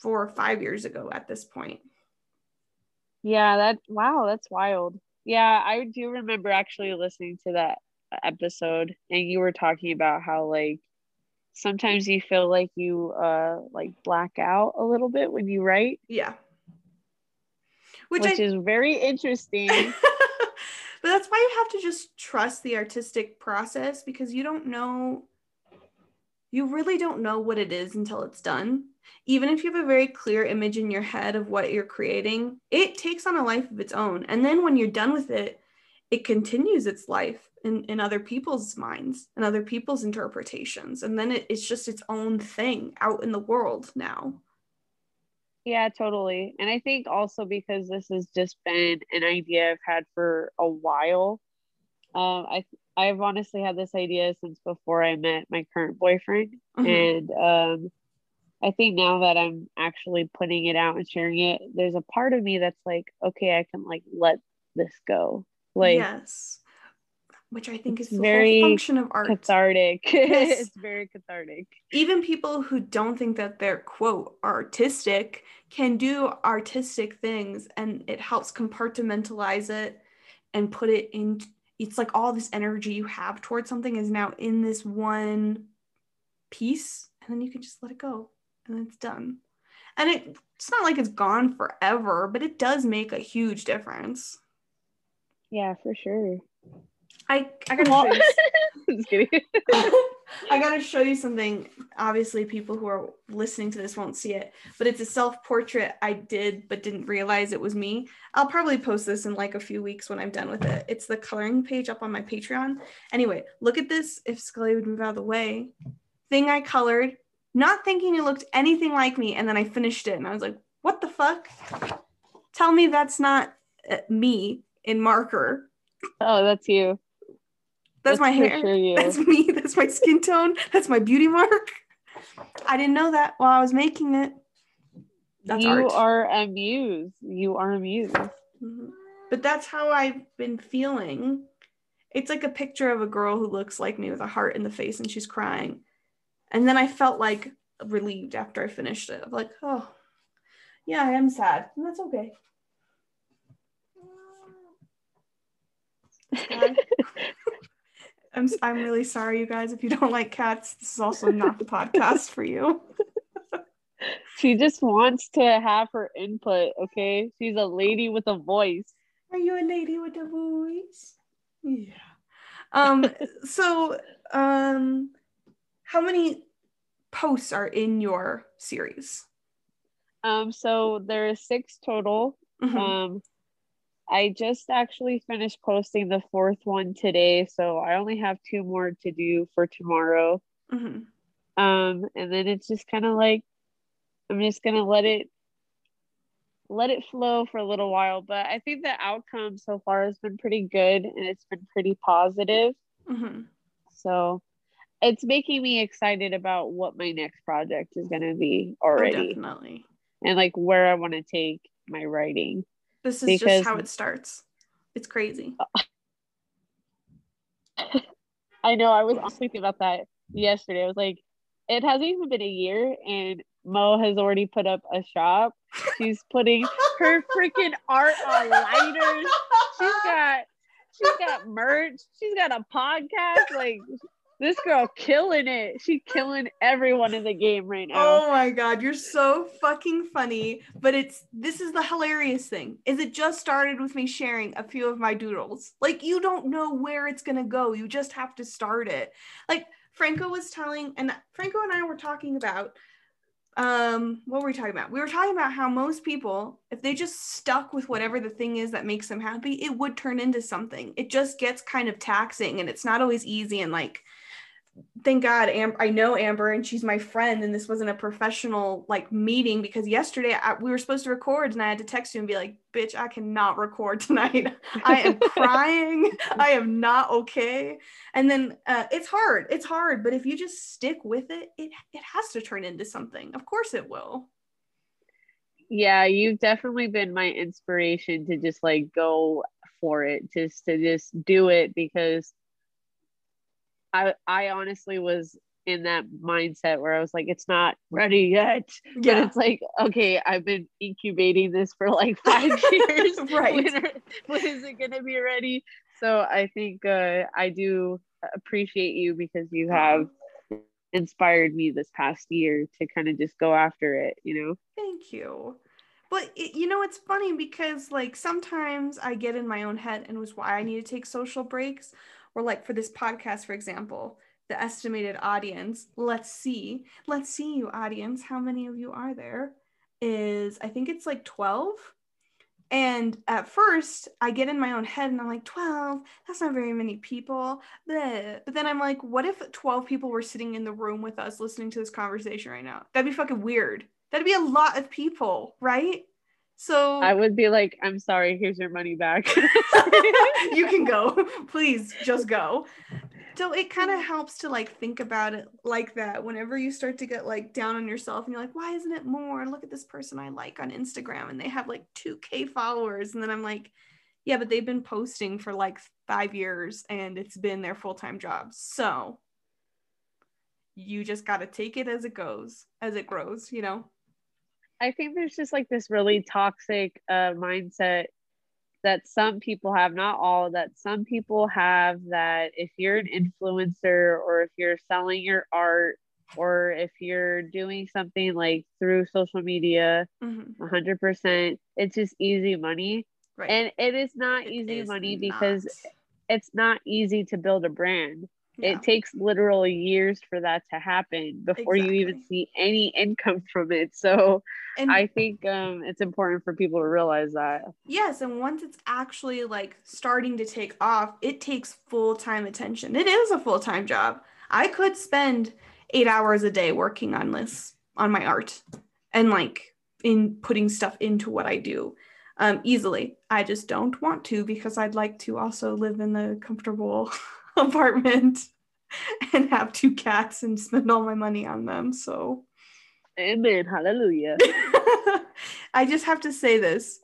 four or five years ago at this point. Yeah, that wow, that's wild. Yeah, I do remember actually listening to that episode, and you were talking about how like sometimes you feel like you uh like black out a little bit when you write. Yeah. Which, which I... is very interesting. That's why you have to just trust the artistic process because you don't know, you really don't know what it is until it's done. Even if you have a very clear image in your head of what you're creating, it takes on a life of its own. And then when you're done with it, it continues its life in, in other people's minds and other people's interpretations. And then it, it's just its own thing out in the world now. Yeah, totally. And I think also because this has just been an idea I've had for a while. Um, I I've honestly had this idea since before I met my current boyfriend, mm-hmm. and um, I think now that I'm actually putting it out and sharing it, there's a part of me that's like, okay, I can like let this go. Like, yes, which I think It's is the very whole function of art. cathartic. Yes. it's very cathartic. Even people who don't think that they're quote artistic can do artistic things and it helps compartmentalize it and put it in it's like all this energy you have towards something is now in this one piece and then you can just let it go and it's done. And it, it's not like it's gone forever, but it does make a huge difference. Yeah, for sure. I, I gotta show you Just kidding. I gotta show you something. Obviously, people who are listening to this won't see it, but it's a self portrait I did but didn't realize it was me. I'll probably post this in like a few weeks when I'm done with it. It's the coloring page up on my Patreon. Anyway, look at this. If Scully would move out of the way, thing I colored, not thinking it looked anything like me, and then I finished it and I was like, what the fuck? Tell me that's not uh, me in marker. oh, that's you. That's, my hair. you. That's me. That's my skin tone. That's my beauty mark. I didn't know that while I was making it. That's you art. are a muse. You are a muse. Mhm. But that's how I've been feeling. It's like a picture of a girl who looks like me with a heart in the face and she's crying. And then I felt like relieved after I finished it. I'm like, oh, yeah, I am sad. And that's okay. I'm, I'm really sorry, you guys. If you don't like cats, this is also not the podcast for you. She just wants to have her input, okay? She's a lady with a voice. Are you a lady with a voice? Yeah. Um, so um how many posts are in your series? Um, so there are six total. Mhm. Um, I just actually finished posting the fourth one today, so I only have two more to do for tomorrow. Mhm. Um, and then it's just kind of like I'm just gonna let it let it flow for a little while. But I think the outcome so far has been pretty good and it's been pretty positive. Mhm. So it's making me excited about what my next project is gonna be Oh, already definitely. and like where I want to take my writing. This is Because- just how it starts. It's crazy. I know I was honestly thinking about that yesterday. I was like, it hasn't even been a year and Mo has already put up a shop. She's putting her freaking art on lighters. She's got she's got merch. She's got a podcast. Like this girl killing it. She's killing everyone in the game right now. Oh my god, you're so fucking funny. But it's this is the hilarious thing. Is it just started with me sharing a few of my doodles. Like you don't know where it's to go. You just have to start it. Like Franco was telling and Franco and I were talking about um what were we talking about? We were talking about how most people if they just stuck with whatever the thing is that makes them happy, it would turn into something. It just gets kind of taxing and it's not always easy and like thank God, I know Amber and she's my friend, and this wasn't a professional like meeting because yesterday I, we were supposed to record and I had to text you and be like, "Bitch, I cannot record tonight. I am crying. I am not okay." And then uh, it's hard. It's hard, but if you just stick with it, it it has to turn into something. Of course, it will. yeah you've definitely been my inspiration to just like go for it just to just do it because i i honestly was in that mindset where i was like it's not ready yet but it's like okay i've been incubating this for like five years Right. when, are- when is it going to be ready so i think uh, i do appreciate you because you have inspired me this past year to kind of just go after it you know Thank you. But it, you know, it's funny because like sometimes I get in my own head and was why I need to take social breaks. Or like for this podcast, for example, the estimated audience, let's see, let's see you audience, how many of you are there? Is I think it's like 12. And at first, I get in my own head and I'm like, 12, that's not very many people. Bleh. But then I'm like, what if 12 people were sitting in the room with us listening to this conversation right now? That'd be fucking weird. That'd be a lot of people, right? So I would be like, I'm sorry, here's your money back. you can go. Please just go. So it kind of mm-hmm. helps to like think about it like that whenever you start to get like down on yourself and you're like, why isn't it more? Look at this person I like on Instagram and they have like 2k followers. And then I'm like, Yeah, but they've been posting for like five years and it's been their full time job. So you just got to take it as it goes, as it grows, you know? I think there's just like this really toxic uh, mindset that some people have, not all, that some people have that if you're an influencer or if you're selling your art or if you're doing something like through social media, mm-hmm. 100%, it's just easy money. Right. And it is not it easy is money not. because it's not easy to build a brand. It takes literal years for that to happen before exactly. you even see any income from it. So and I think um, it's important for people to realize that. Yes, and once it's actually like starting to take off, it takes full time attention. It is a full time job. I could spend eight hours a day working on this on my art and like in putting stuff into what I do um, easily. I just don't want to because I'd like to also live in the comfortable apartment and have two cats and spend all my money on them. So, amen. Hallelujah. I just have to say this.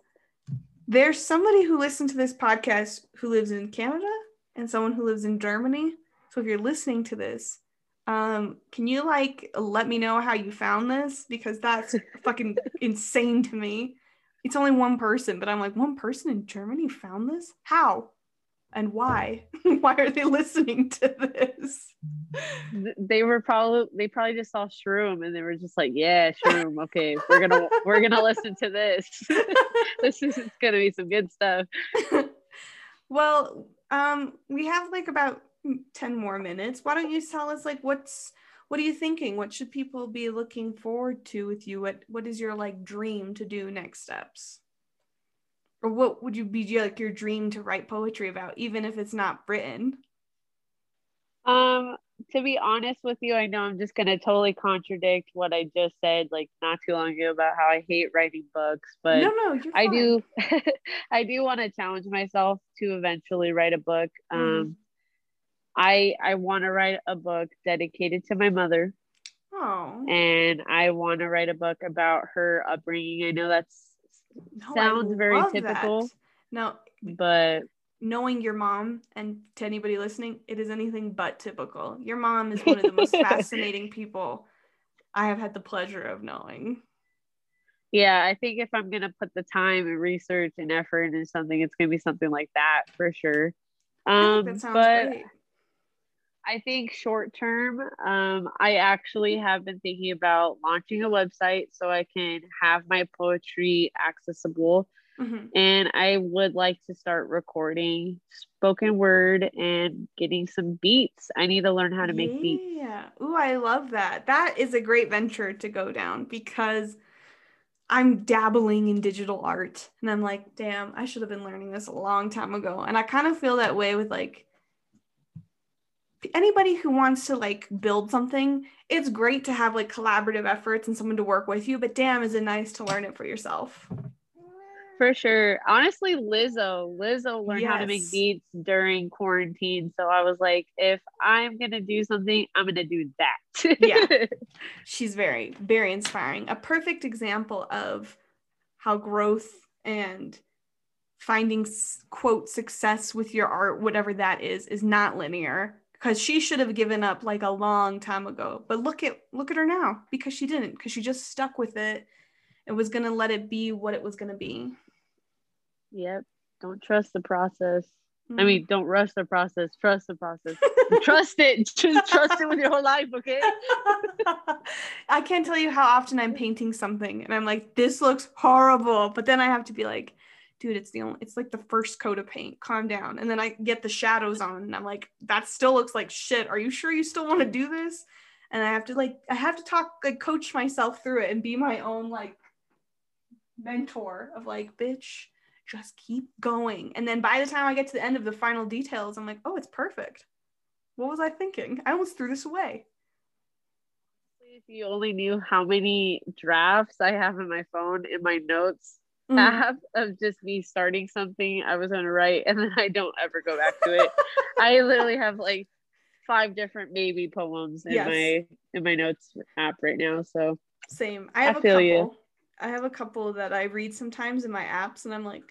There's somebody who listened to this podcast who lives in Canada and someone who lives in Germany. So if you're listening to this, um, can you like let me know how you found this? Because that's fucking insane to me. It's only one person, but I'm like, one person in Germany found this? How? And why? why are they listening to this? They were probably they probably just saw Shroom and they were just like, yeah, Shroom. Okay, we're gonna we're gonna listen to this. this is gonna be some good stuff. well, um, we have like about 10 more minutes. Why don't you tell us like what's what are you thinking? What should people be looking forward to with you? What what is your like dream to do next steps? Or what would you be like your dream to write poetry about, even if it's not written? Um, to be honest with you, I know I'm just gonna totally contradict what I just said like not too long ago about how I hate writing books, but no, no, I do I do want to challenge myself to eventually write a book. Mm. Um I I want to write a book dedicated to my mother. Oh. And I want to write a book about her upbringing. I know that's no, sounds very typical. That. No, but knowing your mom and to anybody listening, it is anything but typical. Your mom is one of the most fascinating people I have had the pleasure of knowing. Yeah, I think if I'm gonna put the time and research and effort into something, it's gonna be something like that for sure. Um, that sounds but great. I think short term, um, I actually have been thinking about launching a website so I can have my poetry accessible. Mm-hmm. And I would like to start recording spoken word and getting some beats. I need to learn how to make yeah. beats. Yeah. Ooh, I love that. That is a great venture to go down because I'm dabbling in digital art and I'm like, damn, I should have been learning this a long time ago. And I kind of feel that way with like anybody who wants to like build something, it's great to have like collaborative efforts and someone to work with you, but damn, is it nice to learn it for yourself. For sure. Honestly, Lizzo, Lizzo learned yes. how to make beats during quarantine. So I was like, if I'm going to do something, I'm going to do that. yeah. She's very, very inspiring. A perfect example of how growth and finding quote success with your art, whatever that is, is not linear because she should have given up like a long time ago. But look at look at her now because she didn't because she just stuck with it and was going to let it be what it was going to be. Yep. Don't trust the process. Mm-hmm. i mean don't rush the process. Trust the process. Trust it. Just trust it with your whole life okay? I can't tell you how often i'm painting something and i'm like this looks horrible. But then i have to be like dude, it's the only, it's like the first coat of paint. Calm down. And then I get the shadows on and I'm like, that still looks like shit. Are you sure you still want to do this? And I have to like, I have to talk, like, coach myself through it and be my own like mentor of like, bitch, just keep going. And then by the time I get to the end of the final details, I'm like, oh, it's perfect. What was I thinking? I almost threw this away. If you only knew how many drafts I have in my phone in my notes mm-hmm. app of just me starting something I was gonna write and then I don't ever go back to it. I literally have like five different maybe poems in yes. my in my notes app right now. So same. I have I a couple. You. I have a couple that I read sometimes in my apps and I'm like,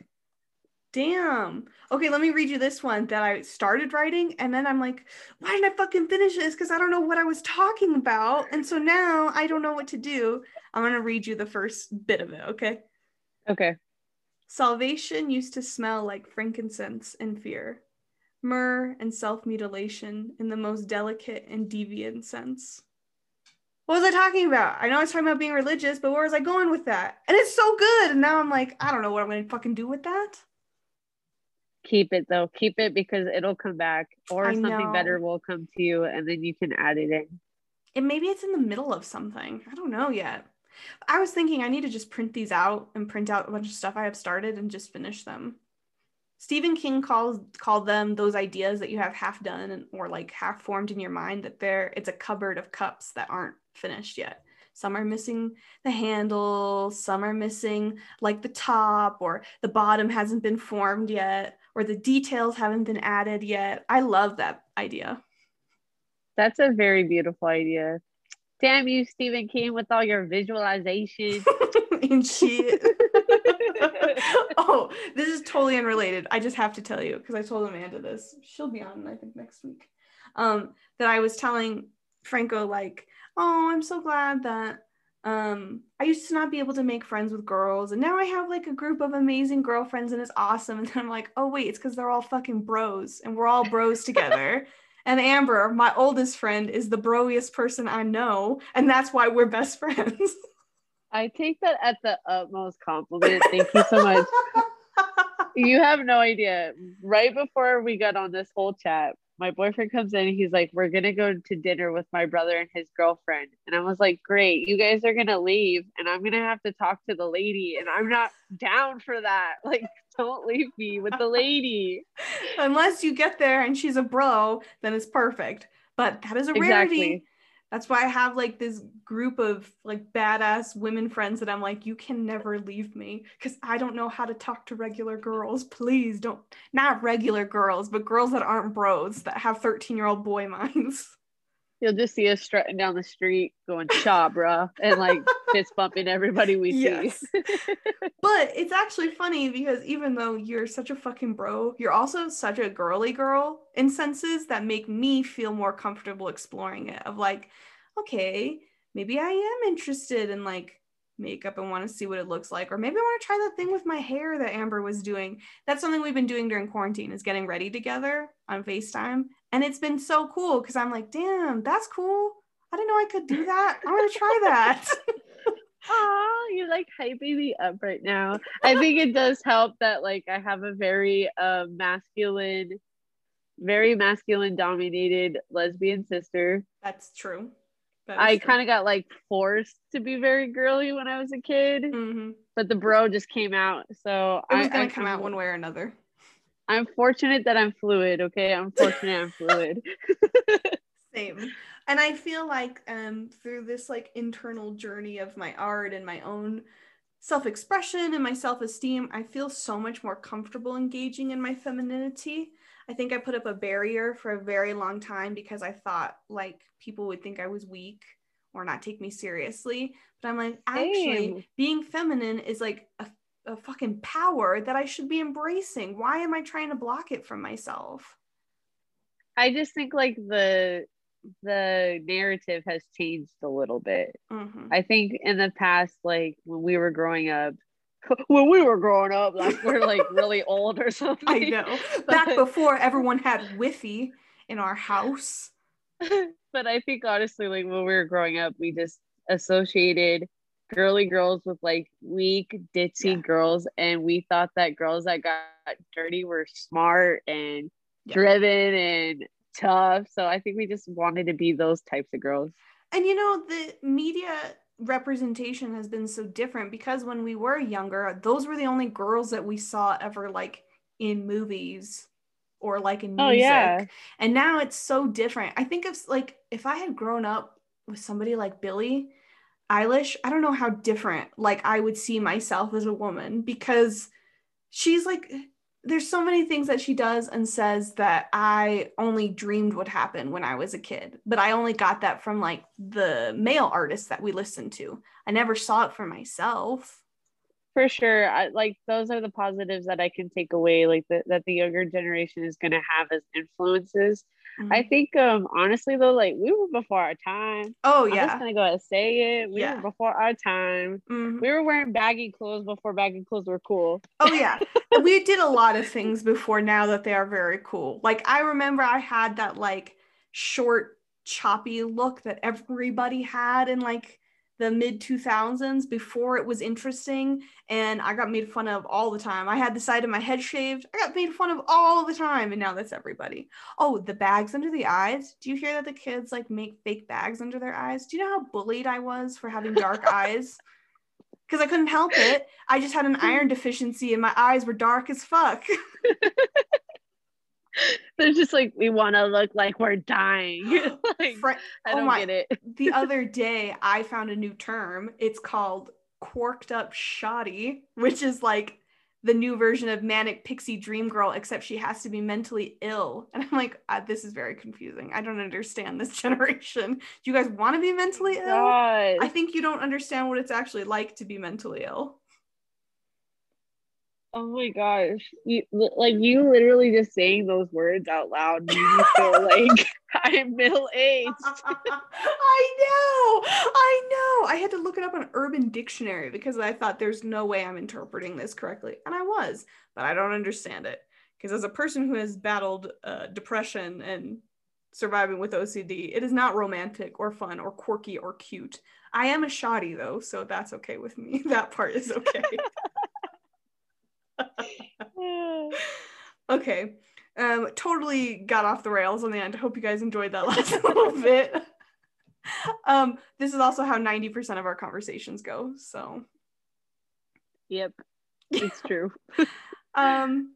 Damn. Okay, let me read you this one that I started writing, and then I'm like, why didn't I fucking finish this? Because I don't know what I was talking about. And so now I don't know what to do. I'm going to read you the first bit of it, okay? Okay. Salvation used to smell like frankincense and fear, myrrh and self mutilation in the most delicate and deviant sense. What was I talking about? I know I was talking about being religious, but where was I going with that? And it's so good. And now I'm like, I don't know what I'm going to fucking do with that. Keep it though. Keep it because it'll come back or something better will come to you and then you can add it in. And maybe it's in the middle of something. I don't know yet. I was thinking I need to just print these out and print out a bunch of stuff I have started and just finish them. Stephen King calls called them those ideas that you have half done or like half formed in your mind that they're it's a cupboard of cups that aren't finished yet. Some are missing the handle, some are missing like the top or the bottom hasn't been formed yet or the details haven't been added yet. I love that idea. That's a very beautiful idea. Damn you, Stephen King, with all your visualization and shit. oh, this is totally unrelated. I just have to tell you because I told Amanda this. She'll be on, I think, next week. Um, that I was telling Franco, like, oh, I'm so glad that um I used to not be able to make friends with girls and now I have like a group of amazing girlfriends and it's awesome and then I'm like, "Oh wait, it's cuz they're all fucking bros and we're all bros together." And Amber, my oldest friend, is the broiest person I know, and that's why we're best friends. I take that at the utmost compliment. Thank you so much. you have no idea. Right before we got on this whole chat, my boyfriend comes in he's like, We're gonna go to dinner with my brother and his girlfriend. And I was like, Great, you guys are gonna leave and I'm gonna have to talk to the lady, and I'm not down for that. Like, don't leave me with the lady. Unless you get there and she's a bro, then it's perfect. But that is a rarity. Exactly. That's why I have like this group of like badass women friends that I'm like, you can never leave me because I don't know how to talk to regular girls. Please don't, not regular girls, but girls that aren't bros that have 13 year old boy minds. You'll just see us strutting down the street going, cha, bruh, and like fist bumping everybody we yes. see. but it's actually funny because even though you're such a fucking bro, you're also such a girly girl in senses that make me feel more comfortable exploring it. Of like, okay, maybe I am interested in like makeup and want to see what it looks like or maybe i want to try that thing with my hair that amber was doing that's something we've been doing during quarantine is getting ready together on facetime and it's been so cool because I'm like, damn, that's cool. I didn't know I could do that. I want to try that. Oh, you're like hyping me up right now. I think it does help that like I have a very uh, masculine, very masculine dominated lesbian sister. That's true. I kind of got like forced to be very girly when I was a kid, mm-hmm. but the bro just came out. So it was I, gonna I, come out one way or another. I'm fortunate that I'm fluid. Okay, I'm fortunate I'm fluid. Same. And I feel like um through this like internal journey of my art and my own self-expression and my self-esteem, I feel so much more comfortable engaging in my femininity. I think I put up a barrier for a very long time because I thought like people would think I was weak or not take me seriously. But I'm like, actually, being feminine is like a a fucking power that I should be embracing. Why am I trying to block it from myself? I just think like the the narrative has changed a little bit. Mm-hmm. I think in the past, like when we were growing up, when we were growing up, like we're like really old or something. I know. Back before everyone had Wi-Fi in our house. but I think honestly, like when we were growing up, we just associated girly girls with like weak ditzy yeah. girls and we thought that girls that got dirty were smart and yeah. driven and tough so i think we just wanted to be those types of girls and you know the media representation has been so different because when we were younger those were the only girls that we saw ever like in movies or like in oh, music oh, yeah. and now it's so different i think if like if i had grown up with somebody like billie Eilish, I don't know how different like I would see myself as a woman because she's like there's so many things that she does and says that I only dreamed would happen when I was a kid, but I only got that from like the male artists that we listened to. I never saw it for myself. for sure I, like those are the positives that i can take away like the, that the younger generation is going to have as influences mm-hmm. i think um honestly though like we were before our time. Oh yeah i'm just gonna go ahead and say it. We yeah. were before our time. Mm-hmm. we were wearing baggy clothes before baggy clothes were cool. Oh yeah. We did a lot of things before now that they are very cool. Like i remember i had that like short choppy look that everybody had in like the mid 2000s before it was interesting and I got made fun of all the time. I had the side of my head shaved. I got made fun of all the time and now that's everybody. Oh, the bags under the eyes. Do you hear that the kids like make fake bags under their eyes? Do you know how bullied I was for having dark eyes? Cuz I couldn't help it. I just had an iron deficiency and my eyes were dark as fuck. They're just like we want to look like we're dying. like, Fr- I oh don't oh my, get it. the other day, I found a new term. It's called "corked up shoddy," which is like the new version of manic pixie dream girl, except she has to be mentally ill. And I'm like, uh, this is very confusing. I don't understand this generation. Do you guys want to be mentally ill? God. I think you don't understand what it's actually like to be mentally ill. Oh my gosh. You like you literally just saying those words out loud made me feel like I'm middle aged. I know. I know. I had to look it up on Urban Dictionary because I thought there's no way I'm interpreting this correctly. And I was, but I don't understand it. Because as a person who has battled uh, depression and surviving with OCD, it is not romantic or fun or quirky or cute. I am a shoddy though, so that's okay with me. That part is okay. okay. Um, totally got off the rails on the end. I hope you guys enjoyed that last little bit. Um, this is also how 90% of our conversations go. So, yep, it's true. um,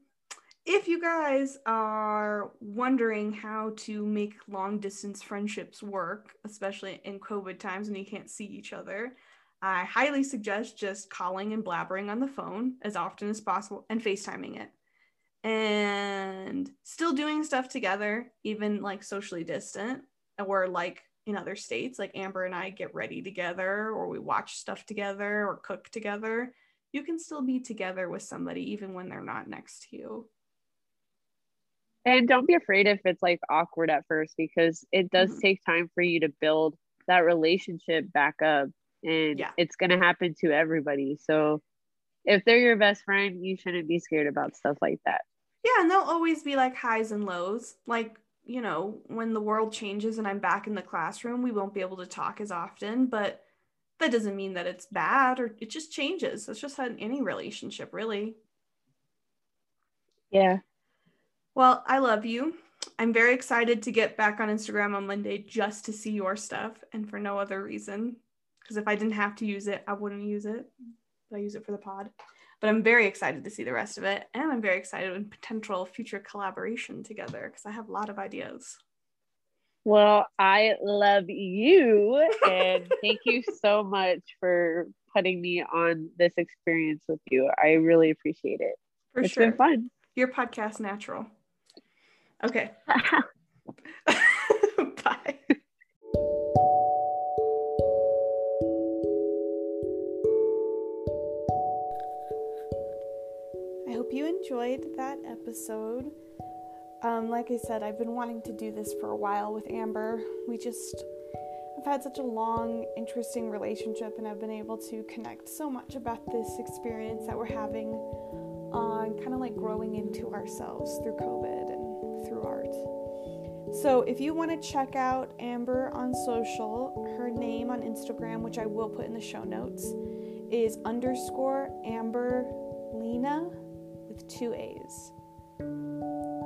if you guys are wondering how to make long distance friendships work, especially in COVID times when you can't see each other, I highly suggest just calling and blabbering on the phone as often as possible and FaceTiming it. And still doing stuff together, even like socially distant, or like in other states, like Amber and I get ready together, or we watch stuff together, or cook together. You can still be together with somebody even when they're not next to you. And don't be afraid if it's like awkward at first because it does mm-hmm. take time for you to build that relationship back up and yeah. it's going to happen to everybody. So if they're your best friend, you shouldn't be scared about stuff like that. Yeah, and there'll always be like highs and lows. Like, you know, when the world changes and I'm back in the classroom, we won't be able to talk as often, but that doesn't mean that it's bad or it just changes. It's just had any relationship, really. Yeah. Well, I love you. I'm very excited to get back on Instagram on Monday just to see your stuff and for no other reason because if I didn't have to use it, I wouldn't use it. But I use it for the pod. But I'm very excited to see the rest of it. And I'm very excited in potential future collaboration together because I have a lot of ideas. Well, I love you. And thank you so much for putting me on this experience with you. I really appreciate it. For it's sure. been fun. Your podcast natural. Okay. enjoyed that episode. Um, like I said, I've been wanting to do this for a while with Amber. We just have had such a long, interesting relationship, and I've been able to connect so much about this experience that we're having on kind of like growing into ourselves through COVID and through art. So, if you want to check out Amber on social, her name on Instagram, which I will put in the show notes, is underscore Amber Lina with two A's.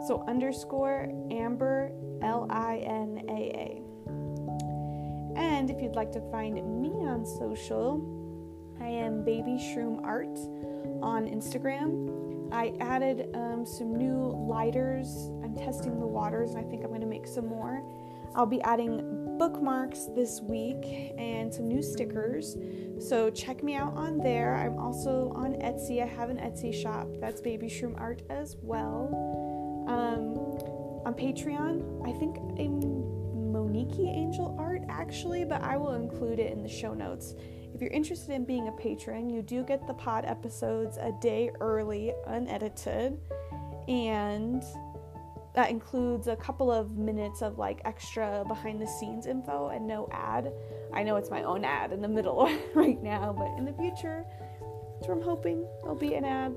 So underscore Amber L I N A A. And if you'd like to find me on social, I am Baby Shroom Art on Instagram. I added um, some new lighters. I'm testing the waters, and I think I'm going to make some more. I'll be adding bookmarks this week and some new stickers. So check me out on there. I'm also on Etsy. I have an Etsy shop. That's Baby Shroom Art as well. Um, on Patreon, I think I'm Monique Angel Art actually, but I will include it in the show notes If you're interested in being a patron, you do get the pod episodes a day early, unedited, and that includes a couple of minutes of like extra behind the scenes info and no ad. I know it's my own ad in the middle right now, but in the future, so I'm hoping there'll be an ad,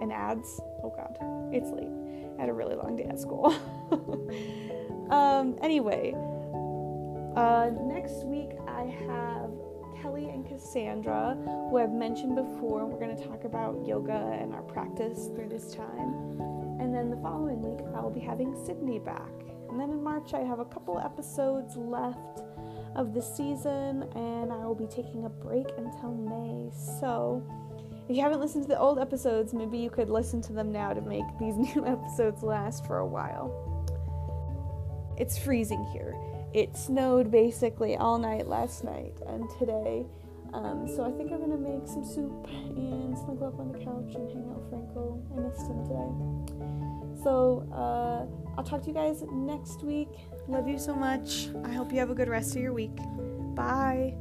an ads. Oh God, it's late. I had a really long day at school. um, anyway, uh, next week I have Kelly and Cassandra, who I've mentioned before. We're going to talk about yoga and our practice through this time. Then the following week, I will be having Sydney back. And then in March, I have a couple episodes left of the season, and I will be taking a break until May. So, if you haven't listened to the old episodes, maybe you could listen to them now to make these new episodes last for a while. It's freezing here. It snowed basically all night last night and today. Um, so I think I'm gonna make some soup and snuggle up on the couch and hang out with Franco. I missed him today. So uh, I'll talk to you guys next week. Love you so much. I hope you have a good rest of your week. Bye.